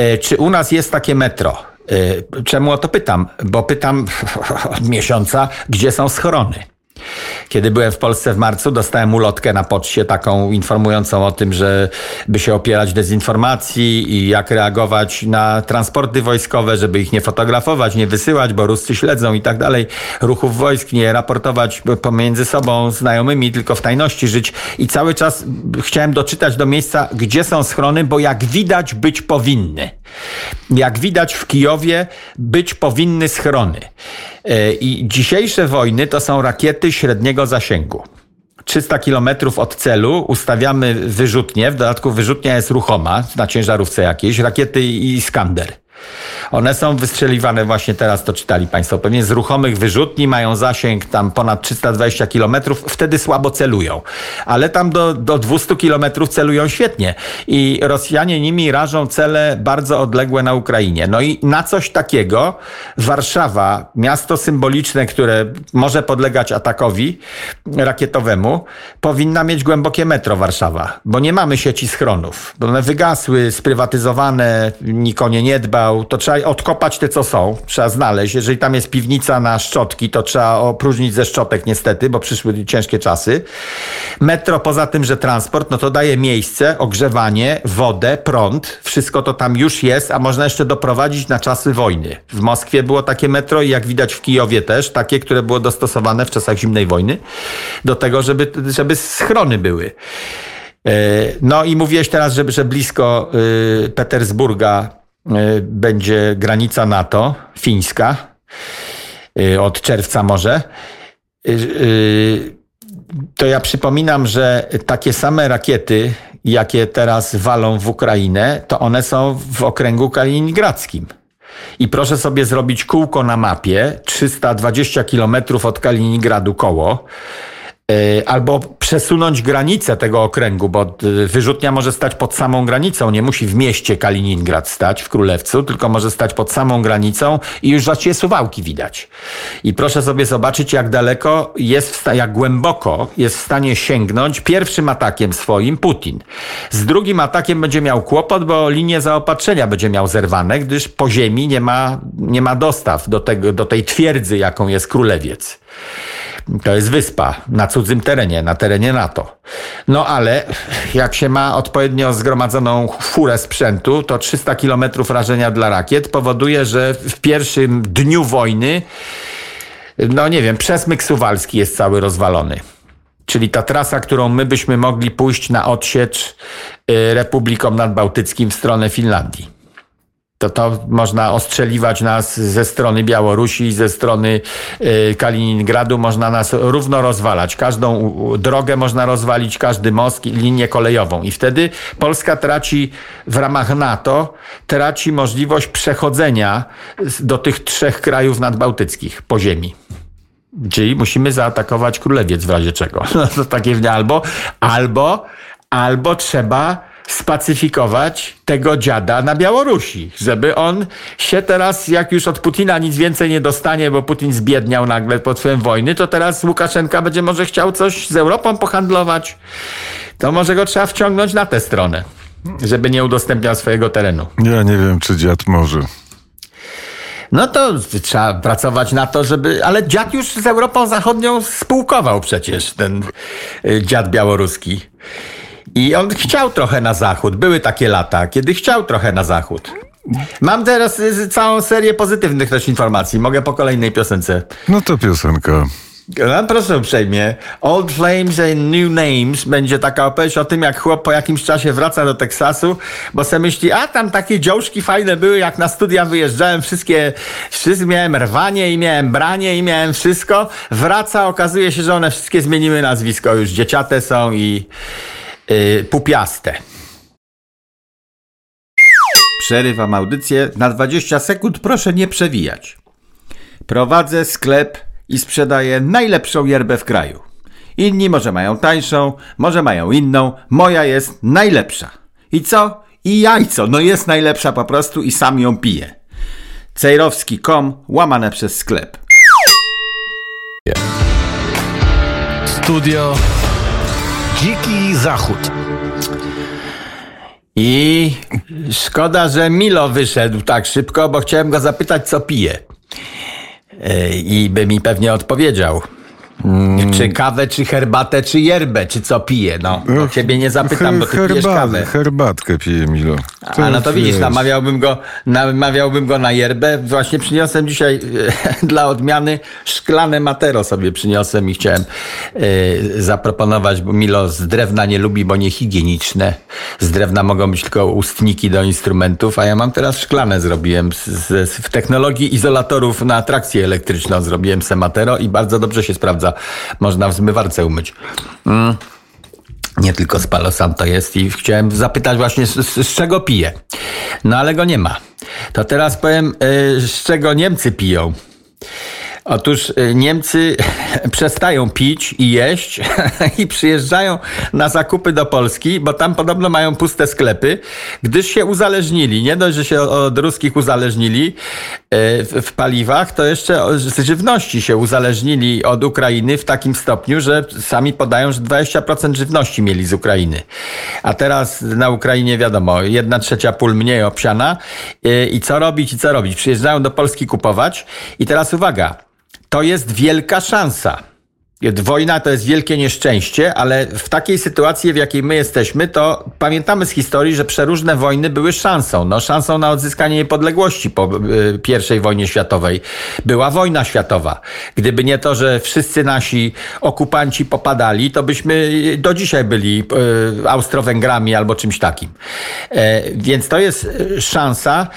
Y, czy u nas jest takie metro? Y, czemu o to pytam? Bo pytam od miesiąca, gdzie są schrony. Kiedy byłem w Polsce w marcu, dostałem ulotkę na poczcie taką informującą o tym, że by się opierać dezinformacji i jak reagować na transporty wojskowe, żeby ich nie fotografować, nie wysyłać, bo Ruscy śledzą i tak dalej, ruchów wojsk, nie raportować pomiędzy sobą, znajomymi, tylko w tajności żyć. I cały czas chciałem doczytać do miejsca, gdzie są schrony, bo jak widać być powinny. Jak widać w Kijowie być powinny schrony. E, I dzisiejsze wojny to są rakiety średniego zasięgu. 300 kilometrów od celu ustawiamy wyrzutnie, w dodatku wyrzutnia jest ruchoma na ciężarówce jakiejś, rakiety Iskander. One są wystrzeliwane właśnie teraz, to czytali Państwo pewnie, z ruchomych wyrzutni, mają zasięg tam ponad 320 km, wtedy słabo celują. Ale tam do, do 200 km celują świetnie. I Rosjanie nimi rażą cele bardzo odległe na Ukrainie. No i na coś takiego Warszawa, miasto symboliczne, które może podlegać atakowi rakietowemu, powinna mieć głębokie metro Warszawa, bo nie mamy sieci schronów. One wygasły, sprywatyzowane, o nie nie to trzeba odkopać te, co są. Trzeba znaleźć. Jeżeli tam jest piwnica na szczotki, to trzeba opróżnić ze szczotek niestety, bo przyszły ciężkie czasy. Metro, poza tym, że transport, no to daje miejsce, ogrzewanie, wodę, prąd. Wszystko to tam już jest, a można jeszcze doprowadzić na czasy wojny. W Moskwie było takie metro i jak widać w Kijowie też, takie, które było dostosowane w czasach zimnej wojny do tego, żeby, żeby schrony były. E, no i mówiłeś teraz, że, że blisko y, Petersburga będzie granica NATO, fińska, y, od czerwca może. Y, to ja przypominam, że takie same rakiety, jakie teraz walą w Ukrainę, to one są w okręgu kaliningradzkim. I proszę sobie zrobić kółko na mapie, 320 kilometrów od Kaliningradu koło E, albo przesunąć granicę tego okręgu, bo e, wyrzutnia może stać pod samą granicą, nie musi w mieście Kaliningrad stać, w Królewcu, tylko może stać pod samą granicą i już właściwie suwałki widać. I proszę sobie zobaczyć, jak daleko jest, jak głęboko jest w stanie sięgnąć pierwszym atakiem swoim Putin. Z drugim atakiem będzie miał kłopot, bo linię zaopatrzenia będzie miał zerwane, gdyż po ziemi nie ma, nie ma dostaw do, tego, do tej twierdzy, jaką jest Królewiec. To jest wyspa na cudzym terenie, na terenie NATO. No ale jak się ma odpowiednio zgromadzoną furę sprzętu, to 300 km rażenia dla rakiet powoduje, że w pierwszym dniu wojny, no nie wiem, przesmyk suwalski jest cały rozwalony. Czyli ta trasa, którą my byśmy mogli pójść na odsiecz y, Republikom Nadbałtyckim w stronę Finlandii to to można ostrzeliwać nas ze strony Białorusi, ze strony y, Kaliningradu, można nas równo rozwalać. Każdą drogę można rozwalić, każdy most, linię kolejową. I wtedy Polska traci w ramach NATO, traci możliwość przechodzenia do tych trzech krajów nadbałtyckich po ziemi. Czyli musimy zaatakować królewiec w razie czego. No to takie albo, albo, albo trzeba spacyfikować tego dziada na Białorusi, żeby on się teraz, jak już od Putina nic więcej nie dostanie, bo Putin zbiedniał nagle pod wpływem wojny, to teraz Łukaszenka będzie może chciał coś z Europą pohandlować. To może go trzeba wciągnąć na tę stronę, żeby nie udostępniał swojego terenu. Ja nie wiem, czy dziad może. No to trzeba pracować na to, żeby. Ale dziad już z Europą Zachodnią spółkował przecież, ten y, dziad białoruski. I on chciał trochę na zachód. Były takie lata, kiedy chciał trochę na zachód. Mam teraz y, całą serię pozytywnych też informacji. Mogę po kolejnej piosence. No to piosenka. No, proszę uprzejmie. Old Flames and New Names będzie taka opowieść o tym, jak chłop po jakimś czasie wraca do Teksasu, bo se myśli, a tam takie działszki fajne były, jak na studia wyjeżdżałem, wszystkie, wszystkie miałem rwanie i miałem branie i miałem wszystko. Wraca, okazuje się, że one wszystkie zmieniły nazwisko, już dzieciate są i yy, pupiaste. Przerywam audycję na 20 sekund, proszę nie przewijać. Prowadzę sklep i sprzedaję najlepszą yerbę w kraju. Inni może mają tańszą, może mają inną, moja jest najlepsza. I co? I jajco, no jest najlepsza po prostu i sam ją piję. Cejrowski.com, łamane przez sklep. Studio Dziki Zachód. I szkoda, że Milo wyszedł tak szybko, bo chciałem go zapytać, co pije. E, I by mi pewnie odpowiedział. Mm. Czy kawę, czy herbatę, czy yerbę, czy co pije? No, bo ciebie nie zapytam, bo ty Herba, pijesz kawę. Herbatkę pije Milo. To A no to widzisz, namawiałbym go, namawiałbym go na yerbę. Właśnie przyniosłem dzisiaj dla odmiany szklane matero sobie przyniosłem i chciałem y, zaproponować, bo Milo z drewna nie lubi, bo nie higieniczne. Z drewna mogą być tylko ustniki do instrumentów, a ja mam teraz szklane zrobiłem. Z, z, w technologii izolatorów na trakcję elektryczną zrobiłem se matero i bardzo dobrze się sprawdza można w zmywarce umyć. Mm. Nie tylko z Palo Santo jest i chciałem zapytać właśnie z, z, z, czego pije. No ale go nie ma. To teraz powiem, yy, z czego Niemcy piją. Otóż y, Niemcy przestają pić i jeść i przyjeżdżają na zakupy do Polski, bo tam podobno mają puste sklepy, gdyż się uzależnili. Nie dość, że się od ruskich uzależnili y, w paliwach, to jeszcze z żywności się uzależnili od Ukrainy w takim stopniu, że sami podają, że 20% żywności mieli z Ukrainy. A teraz na Ukrainie wiadomo, jedna trzecia pól mniej obsiana y, i co robić i co robić? Przyjeżdżają do Polski kupować i teraz uwaga, to jest wielka szansa. Wojna to jest wielkie nieszczęście, ale w takiej sytuacji, w jakiej my jesteśmy, to pamiętamy z historii, że przeróżne wojny były szansą. No, szansą na odzyskanie niepodległości po y, I wojnie światowej. Była wojna światowa. Gdyby nie to, że wszyscy nasi okupanci popadali, to byśmy do dzisiaj byli y, Austro-Węgrami albo czymś takim. E, więc to jest szansa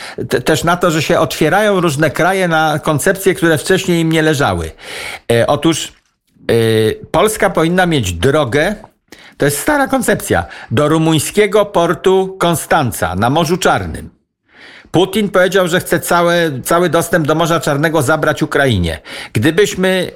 też na to, że się otwierają różne kraje na koncepcje, które wcześniej im nie leżały. E, otóż Polska powinna mieć drogę, to jest stara koncepcja, do rumuńskiego portu Konstanca na Morzu Czarnym. Putin powiedział, że chce cały, cały dostęp do Morza Czarnego zabrać Ukrainie. Gdybyśmy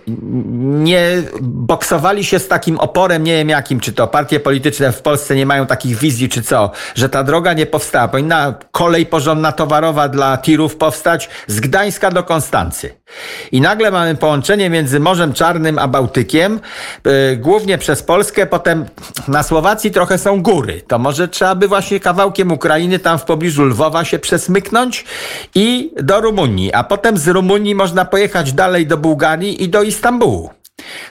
nie boksowali się z takim oporem, nie wiem jakim, czy to partie polityczne w Polsce nie mają takich wizji, czy co, że ta droga nie powstała. Powinna kolej porządna towarowa dla tirów powstać z Gdańska do Konstancy. I nagle mamy połączenie między Morzem Czarnym a Bałtykiem, yy, głównie przez Polskę, potem na Słowacji trochę są góry. To może trzeba by właśnie kawałkiem Ukrainy tam w pobliżu Lwowa się i do Rumunii, a potem z Rumunii można pojechać dalej do Bułgarii i do Istambułu.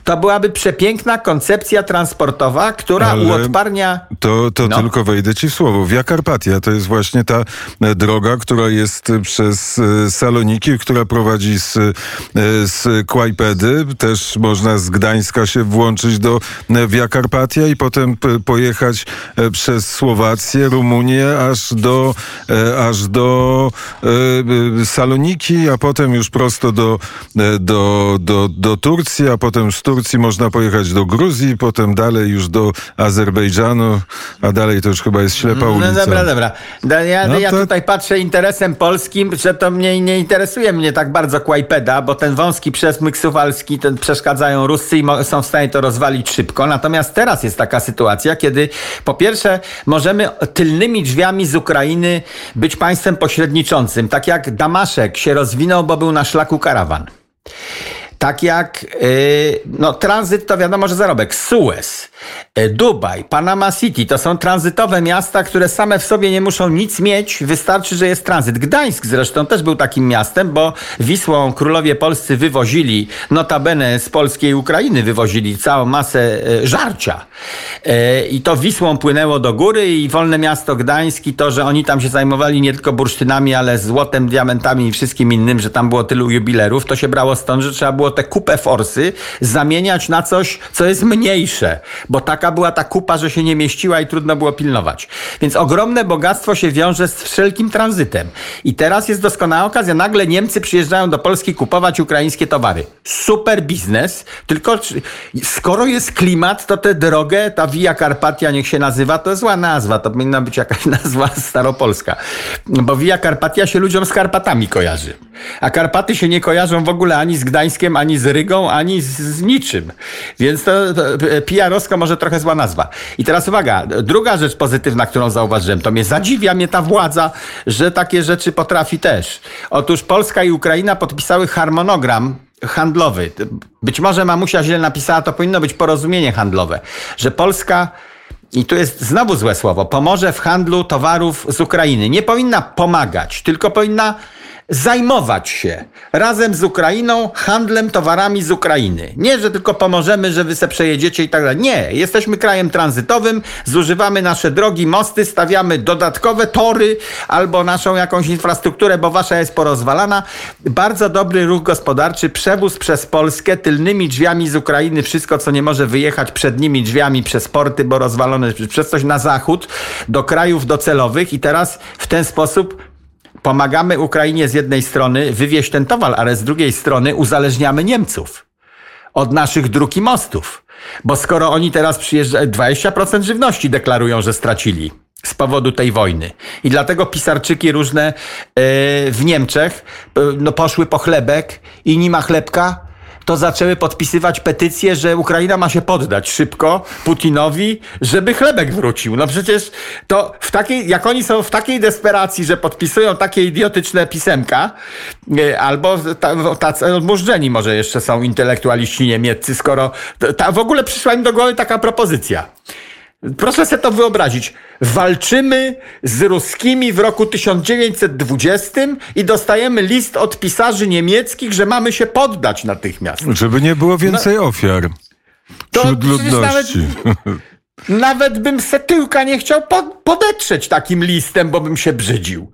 To byłaby przepiękna koncepcja transportowa, która Ale uodparnia. To, to No. tylko wejdę ci w słowo. Via Carpatia to jest właśnie ta e, droga, która jest e, przez e, Saloniki, która prowadzi z, z Kłajpedy. Też można z Gdańska się włączyć do Via Carpatia i potem pojechać przez Słowację, Rumunię, aż do, aż do Saloniki, a potem już prosto do, do, do, do Turcji, a potem z Turcji można pojechać do Gruzji, potem dalej już do Azerbejdżanu, a dalej to już chyba jest ślepa ulica. No dobra, dobra. Ja, No ja to- tutaj patrzę interesem polskim, że to mnie nie interesuje mnie tak bardzo Kłajpeda, bo ten wąski przesmyk suwalski, ten przeszkadzają Ruscy i są w stanie to rozwalić szybko. Natomiast teraz jest taka sytuacja, kiedy po pierwsze możemy tylnymi drzwiami z Ukrainy być państwem pośredniczącym, tak jak Damaszek się rozwinął, bo był na szlaku karawan. Tak jak yy, no, tranzyt to wiadomo, że zarobek. Suez, yy, Dubaj, Panama City to są tranzytowe miasta, które same w sobie nie muszą nic mieć, wystarczy, że jest tranzyt. Gdańsk zresztą też był takim miastem, bo Wisłą królowie polscy wywozili, notabene z polskiej Ukrainy wywozili całą masę yy, żarcia. I to Wisłą płynęło do góry i wolne miasto Gdańsk i to, że oni tam się zajmowali nie tylko bursztynami, ale złotem, diamentami i wszystkim innym, że tam było tylu jubilerów, to się brało stąd, że trzeba było te kupę forsy zamieniać na coś, co jest mniejsze, bo taka była ta kupa, że się nie mieściła i trudno było pilnować. Więc ogromne bogactwo się wiąże z wszelkim tranzytem. I teraz jest doskonała okazja. Nagle Niemcy przyjeżdżają do Polski kupować ukraińskie towary. Super biznes, tylko skoro jest klimat, to tę drogę, ta Via Carpatia niech się nazywa, to zła nazwa, to powinna być jakaś nazwa staropolska. Bo Via Carpatia się ludziom z Karpatami kojarzy. A Karpaty się nie kojarzą w ogóle ani z Gdańskiem, ani z Rygą, ani z, z niczym. Więc to, to PR-owsko może trochę zła nazwa. I teraz uwaga, druga rzecz pozytywna, którą zauważyłem, to mnie zadziwia mnie ta władza, że takie rzeczy potrafi też. Otóż Polska i Ukraina podpisały harmonogram handlowy. Być może mamusia źle napisała, to powinno być porozumienie handlowe, że Polska i tu jest znowu złe słowo, pomoże w handlu towarów z Ukrainy. Nie powinna pomagać, tylko powinna zajmować się razem z Ukrainą handlem towarami z Ukrainy. Nie, że tylko pomożemy, że wy se przejedziecie i tak dalej. Nie, jesteśmy krajem tranzytowym, zużywamy nasze drogi, mosty, stawiamy dodatkowe tory albo naszą jakąś infrastrukturę, bo wasza jest porozwalana. Bardzo dobry ruch gospodarczy, przewóz przez Polskę tylnymi drzwiami z Ukrainy, wszystko co nie może wyjechać przednimi drzwiami przez porty, bo rozwalone przez coś na zachód, do krajów docelowych i teraz w ten sposób pomagamy Ukrainie z jednej strony wywieźć ten towar, ale z drugiej strony uzależniamy Niemców od naszych dróg i mostów. Bo skoro oni teraz przyjeżdżają, 20% żywności deklarują, że stracili z powodu tej wojny. I dlatego pisarczyki różne e, w Niemczech e, no, poszły po chlebek i nie ma chlebka, to zaczęły podpisywać petycje, że Ukraina ma się poddać szybko Putinowi, żeby chlebek wrócił. No przecież to w takiej, jak oni są w takiej desperacji, że podpisują takie idiotyczne pisemka, e, albo ta- tacy odmurzeni może jeszcze są intelektualiści niemieccy, skoro ta, w ogóle przyszła im do głowy taka propozycja. Proszę sobie to wyobrazić. Walczymy z ruskimi w roku 1920 i dostajemy list od pisarzy niemieckich, że mamy się poddać natychmiast. Żeby nie było więcej ofiar No. To wśród ludności. Nawet bym se tyłka nie chciał po, podetrzeć takim listem, bo bym się brzydził.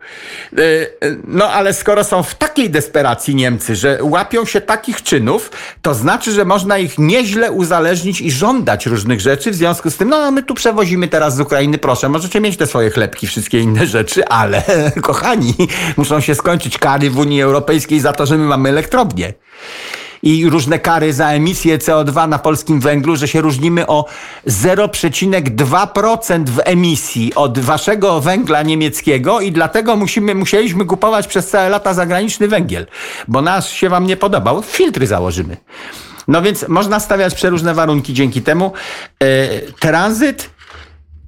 E, e, No ale skoro są w takiej desperacji Niemcy, że łapią się takich czynów, to znaczy, że można ich nieźle uzależnić i żądać różnych rzeczy. W związku z tym, no my tu przewozimy teraz z Ukrainy, proszę, możecie mieć te swoje chlebki, wszystkie inne rzeczy, ale kochani, muszą się skończyć kary w Unii Europejskiej za to, że my mamy elektrownię. I różne kary za emisję CO2 na polskim węglu, że się różnimy o 0,2% w emisji od waszego węgla niemieckiego i dlatego musimy, musieliśmy kupować przez całe lata zagraniczny węgiel, bo nasz się wam nie podobał. Filtry założymy. No więc można stawiać przeróżne warunki dzięki temu. E, tranzyt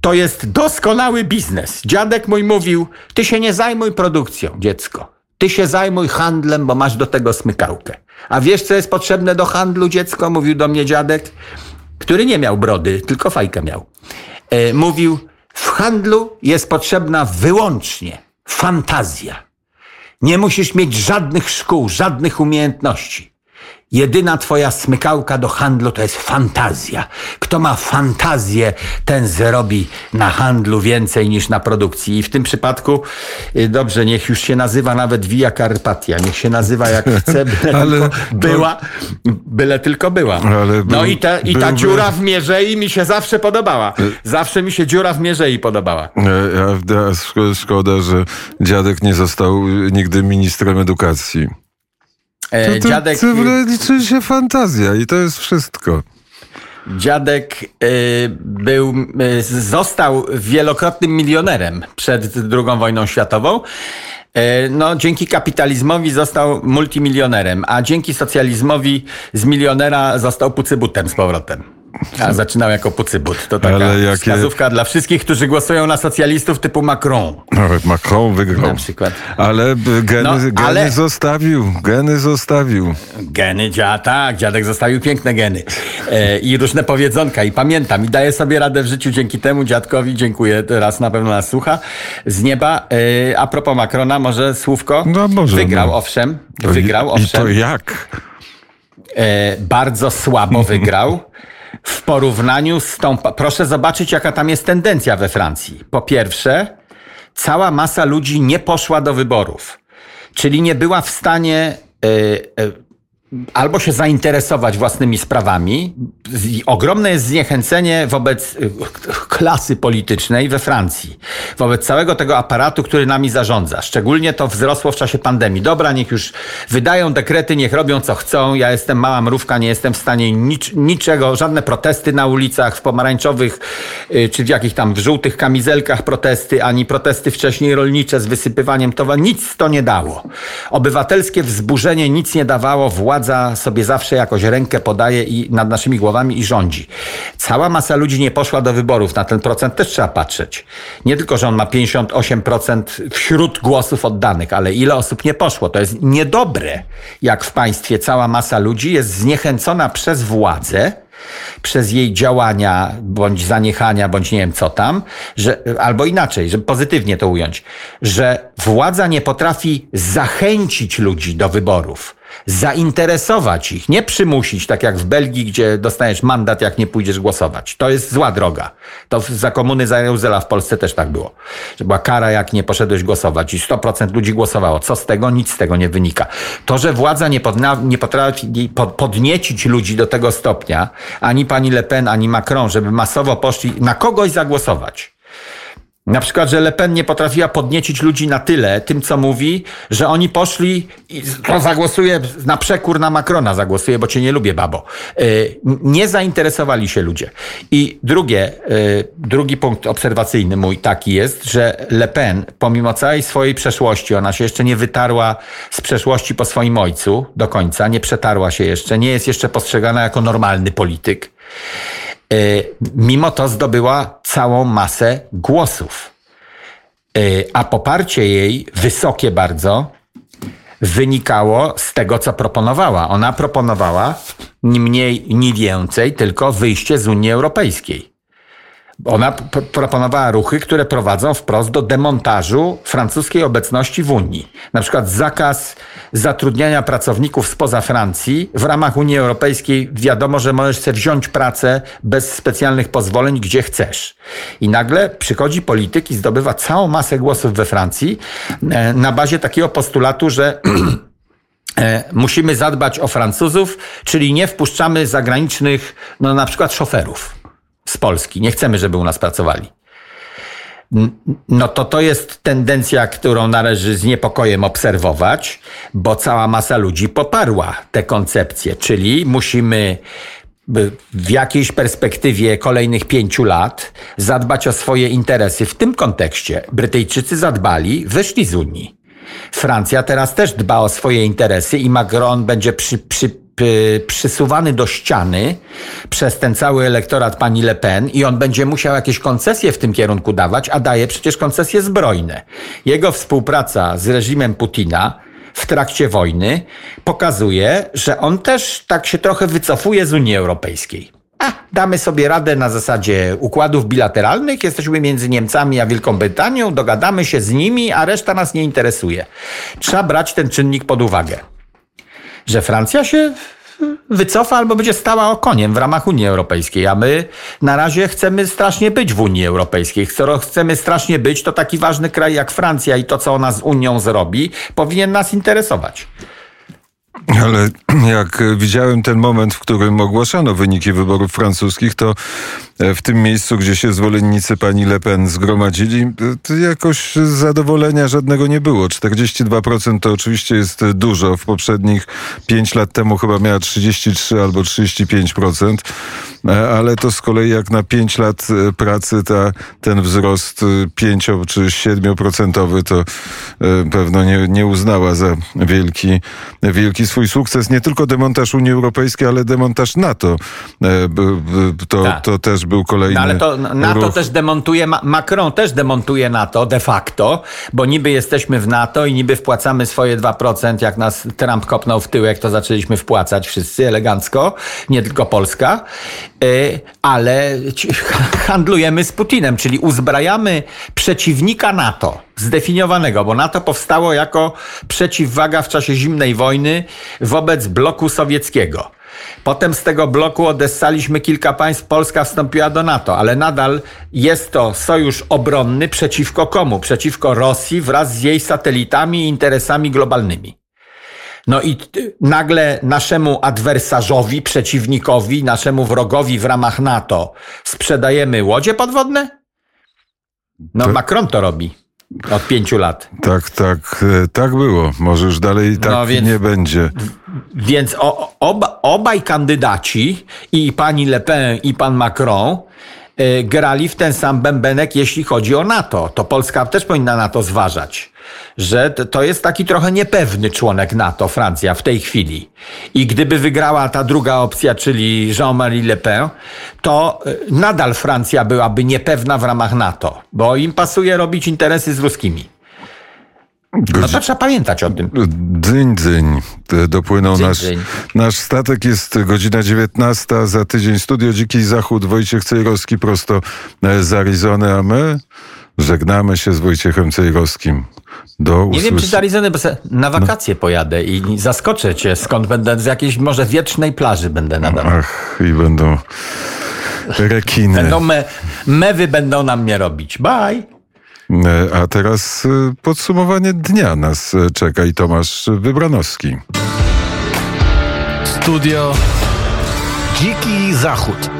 to jest doskonały biznes. Dziadek mój mówił, ty się nie zajmuj produkcją, dziecko. Ty się zajmuj handlem, bo masz do tego smykałkę. A wiesz, co jest potrzebne do handlu, dziecko? Mówił do mnie dziadek, który nie miał brody, tylko fajkę miał. E, mówił, w handlu jest potrzebna wyłącznie fantazja. Nie musisz mieć żadnych szkół, żadnych umiejętności. Jedyna twoja smykałka do handlu to jest fantazja. Kto ma fantazję, ten zrobi na handlu więcej niż na produkcji. I w tym przypadku, y, dobrze, niech już się nazywa nawet Via Carpatia. Niech się nazywa jak chce, byle Ale tylko to- była. Byle tylko była. No był- i, ta, i ta byłby- dziura w Mierzei mi się zawsze podobała. Zawsze mi się dziura w Mierzei podobała. E, A, a szko- szkoda, że dziadek nie został y, nigdy ministrem edukacji. E, To, to, dziadek... to liczy się fantazja i to jest wszystko. Dziadek y, był, y, został wielokrotnym milionerem przed II wojną światową. Y, No, dzięki kapitalizmowi został multimilionerem, a dzięki socjalizmowi z milionera został pucybutem z powrotem. A zaczynał jako pucybut. To taka Ale jakie- wskazówka dla wszystkich, którzy głosują na socjalistów typu Macron. Nawet Macron wygrał. Na przykład. Ale b- geny, No, geny ale- zostawił, geny zostawił. Geny, dzia, tak, dziadek zostawił piękne geny. E, I różne powiedzonka. I pamiętam, i daję sobie radę w życiu dzięki temu dziadkowi. Dziękuję, teraz na pewno nas słucha. Z nieba. E, a propos Macrona, może słówko? No, może, Wygrał, no. owszem. To Wygrał, i, I owszem. to jak? E, bardzo słabo wygrał. W porównaniu z tą. Proszę zobaczyć, jaka tam jest tendencja we Francji. Po pierwsze, cała masa ludzi nie poszła do wyborów, czyli nie była w stanie. e, e, Albo się zainteresować własnymi sprawami. Ogromne jest zniechęcenie wobec y, klasy politycznej we Francji, wobec całego tego aparatu, który nami zarządza. Szczególnie to wzrosło w czasie pandemii. Dobra, niech już wydają dekrety, niech robią co chcą. Ja jestem mała mrówka, nie jestem w stanie nic, niczego, żadne protesty na ulicach, w pomarańczowych y, czy w jakich tam w żółtych kamizelkach protesty, ani protesty wcześniej rolnicze z wysypywaniem towaru. Nic to nie dało. Obywatelskie wzburzenie nic nie dawało. Władza sobie zawsze jakoś rękę podaje i nad naszymi głowami i rządzi. Cała masa ludzi nie poszła do wyborów. Na ten procent też trzeba patrzeć. Nie tylko, że on ma 58% wśród głosów oddanych, ale ile osób nie poszło. To jest niedobre, jak w państwie cała masa ludzi jest zniechęcona przez władzę, przez jej działania, bądź zaniechania, bądź nie wiem co tam, że, albo inaczej, żeby pozytywnie to ująć, że władza nie potrafi zachęcić ludzi do wyborów, zainteresować ich, nie przymusić, tak jak w Belgii, gdzie dostajesz mandat, jak nie pójdziesz głosować. To jest zła droga. To za komuny za w Polsce też tak było. Że była kara, jak nie poszedłeś głosować i 100% ludzi głosowało. Co z tego? Nic z tego nie wynika. To, że władza nie, podna, nie potrafi pod, podniecić ludzi do tego stopnia, ani pani Le Pen, ani Macron, żeby masowo poszli na kogoś zagłosować. Na przykład, że Le Pen nie potrafiła podniecić ludzi na tyle tym, co mówi, że oni poszli i to zagłosuje na przekór na Macrona, zagłosuje, bo cię nie lubię, babo. Y, Nie zainteresowali się ludzie. I drugie, y, drugi punkt obserwacyjny mój taki jest, że Le Pen, pomimo całej swojej przeszłości, ona się jeszcze nie wytarła z przeszłości po swoim ojcu do końca, nie przetarła się jeszcze, nie jest jeszcze postrzegana jako normalny polityk. Y, mimo to zdobyła całą masę głosów. Y, A poparcie jej, wysokie bardzo, wynikało z tego, co proponowała. Ona proponowała ni mniej, ni więcej, tylko wyjście z Unii Europejskiej. Ona proponowała ruchy, które prowadzą wprost do demontażu francuskiej obecności w Unii. Na przykład zakaz zatrudniania pracowników spoza Francji. W ramach Unii Europejskiej wiadomo, że możesz sobie wziąć pracę bez specjalnych pozwoleń, gdzie chcesz. I nagle przychodzi polityk i zdobywa całą masę głosów we Francji e, na bazie takiego postulatu, że E, musimy zadbać o Francuzów, czyli nie wpuszczamy zagranicznych, no na przykład szoferów z Polski. Nie chcemy, żeby u nas pracowali. no to to jest tendencja, którą należy z niepokojem obserwować, bo cała masa ludzi poparła te koncepcje, czyli musimy w jakiejś perspektywie kolejnych pięciu lat zadbać o swoje interesy. W tym kontekście Brytyjczycy zadbali, wyszli z Unii. Francja teraz też dba o swoje interesy i Macron będzie przy, przy, przysuwany do ściany przez ten cały elektorat pani Le Pen i on będzie musiał jakieś koncesje w tym kierunku dawać, a daje przecież koncesje zbrojne. Jego współpraca z reżimem Putina w trakcie wojny pokazuje, że on też tak się trochę wycofuje z Unii Europejskiej. A, damy sobie radę na zasadzie układów bilateralnych, jesteśmy między Niemcami a Wielką Brytanią, dogadamy się z nimi, a reszta nas nie interesuje. Trzeba brać ten czynnik pod uwagę. Że Francja się wycofa albo będzie stała okoniem w ramach Unii Europejskiej, a my na razie chcemy strasznie być w Unii Europejskiej. Skoro chcemy strasznie być, to taki ważny kraj jak Francja i to, co ona z Unią zrobi, powinien nas interesować. Ale jak widziałem ten moment, w którym ogłaszano wyniki wyborów francuskich, to e, w tym miejscu, gdzie się zwolennicy pani Le Pen zgromadzili, e, jakoś zadowolenia żadnego nie było. 42% to oczywiście jest dużo. W poprzednich 5 lat temu chyba miała 33 albo 35%, e, ale to z kolei jak na 5 lat pracy ta, ten wzrost 5 czy 7% to pewno nie, nie uznała za wielki, wielki swój sukces nie tylko demontaż Unii Europejskiej, ale demontaż NATO. E, to, tak. to też był kolejny. No ale to NATO ruch. też demontuje, Macron też demontuje NATO de facto, bo niby jesteśmy w NATO i niby wpłacamy swoje 2%, jak nas Trump kopnął w tyłek, to zaczęliśmy wpłacać wszyscy elegancko, nie tylko Polska, e, ale handlujemy z Putinem, czyli uzbrajamy przeciwnika NATO zdefiniowanego, bo NATO powstało jako przeciwwaga w czasie zimnej wojny wobec bloku sowieckiego. Potem z tego bloku odessaliśmy kilka państw, Polska wstąpiła do NATO, ale nadal jest to sojusz obronny przeciwko komu? Przeciwko Rosji wraz z jej satelitami i interesami globalnymi. No i nagle naszemu adwersarzowi, przeciwnikowi, naszemu wrogowi w ramach NATO sprzedajemy łodzie podwodne? No, to... Macron to robi. Od pięciu lat. Tak, tak, e, tak było. Może już dalej tak no więc, nie będzie. Więc o, oba, obaj kandydaci, i pani Le Pen, i pan Macron, grali w ten sam bębenek, jeśli chodzi o NATO. To Polska też powinna na to zważać że to jest taki trochę niepewny członek NATO, Francja, w tej chwili. I gdyby wygrała ta druga opcja, czyli Jean-Marie Le Pen, to y, nadal Francja byłaby niepewna w ramach NATO, bo im pasuje robić interesy z ruskimi. No to trzeba pamiętać o tym. Dzyń, dzyń. Dopłynął dzyń, nasz, dzyń. nasz statek. Jest godzina 19. Za tydzień studio Dziki Zachód. Wojciech Cejrowski prosto e, z Arizony, a my żegnamy się z Wojciechem Cejrowskim. Do Nie wiem, czy z Arizony, bo na wakacje no. pojadę i zaskoczę cię, skąd będę, z jakiejś może wiecznej plaży będę nadal. Ach, i będą rekiny. Będą me, mewy będą na mnie robić. Bye! E, a teraz e, podsumowanie dnia nas e, czeka i Tomasz Wybranowski. Studio Dziki Zachód.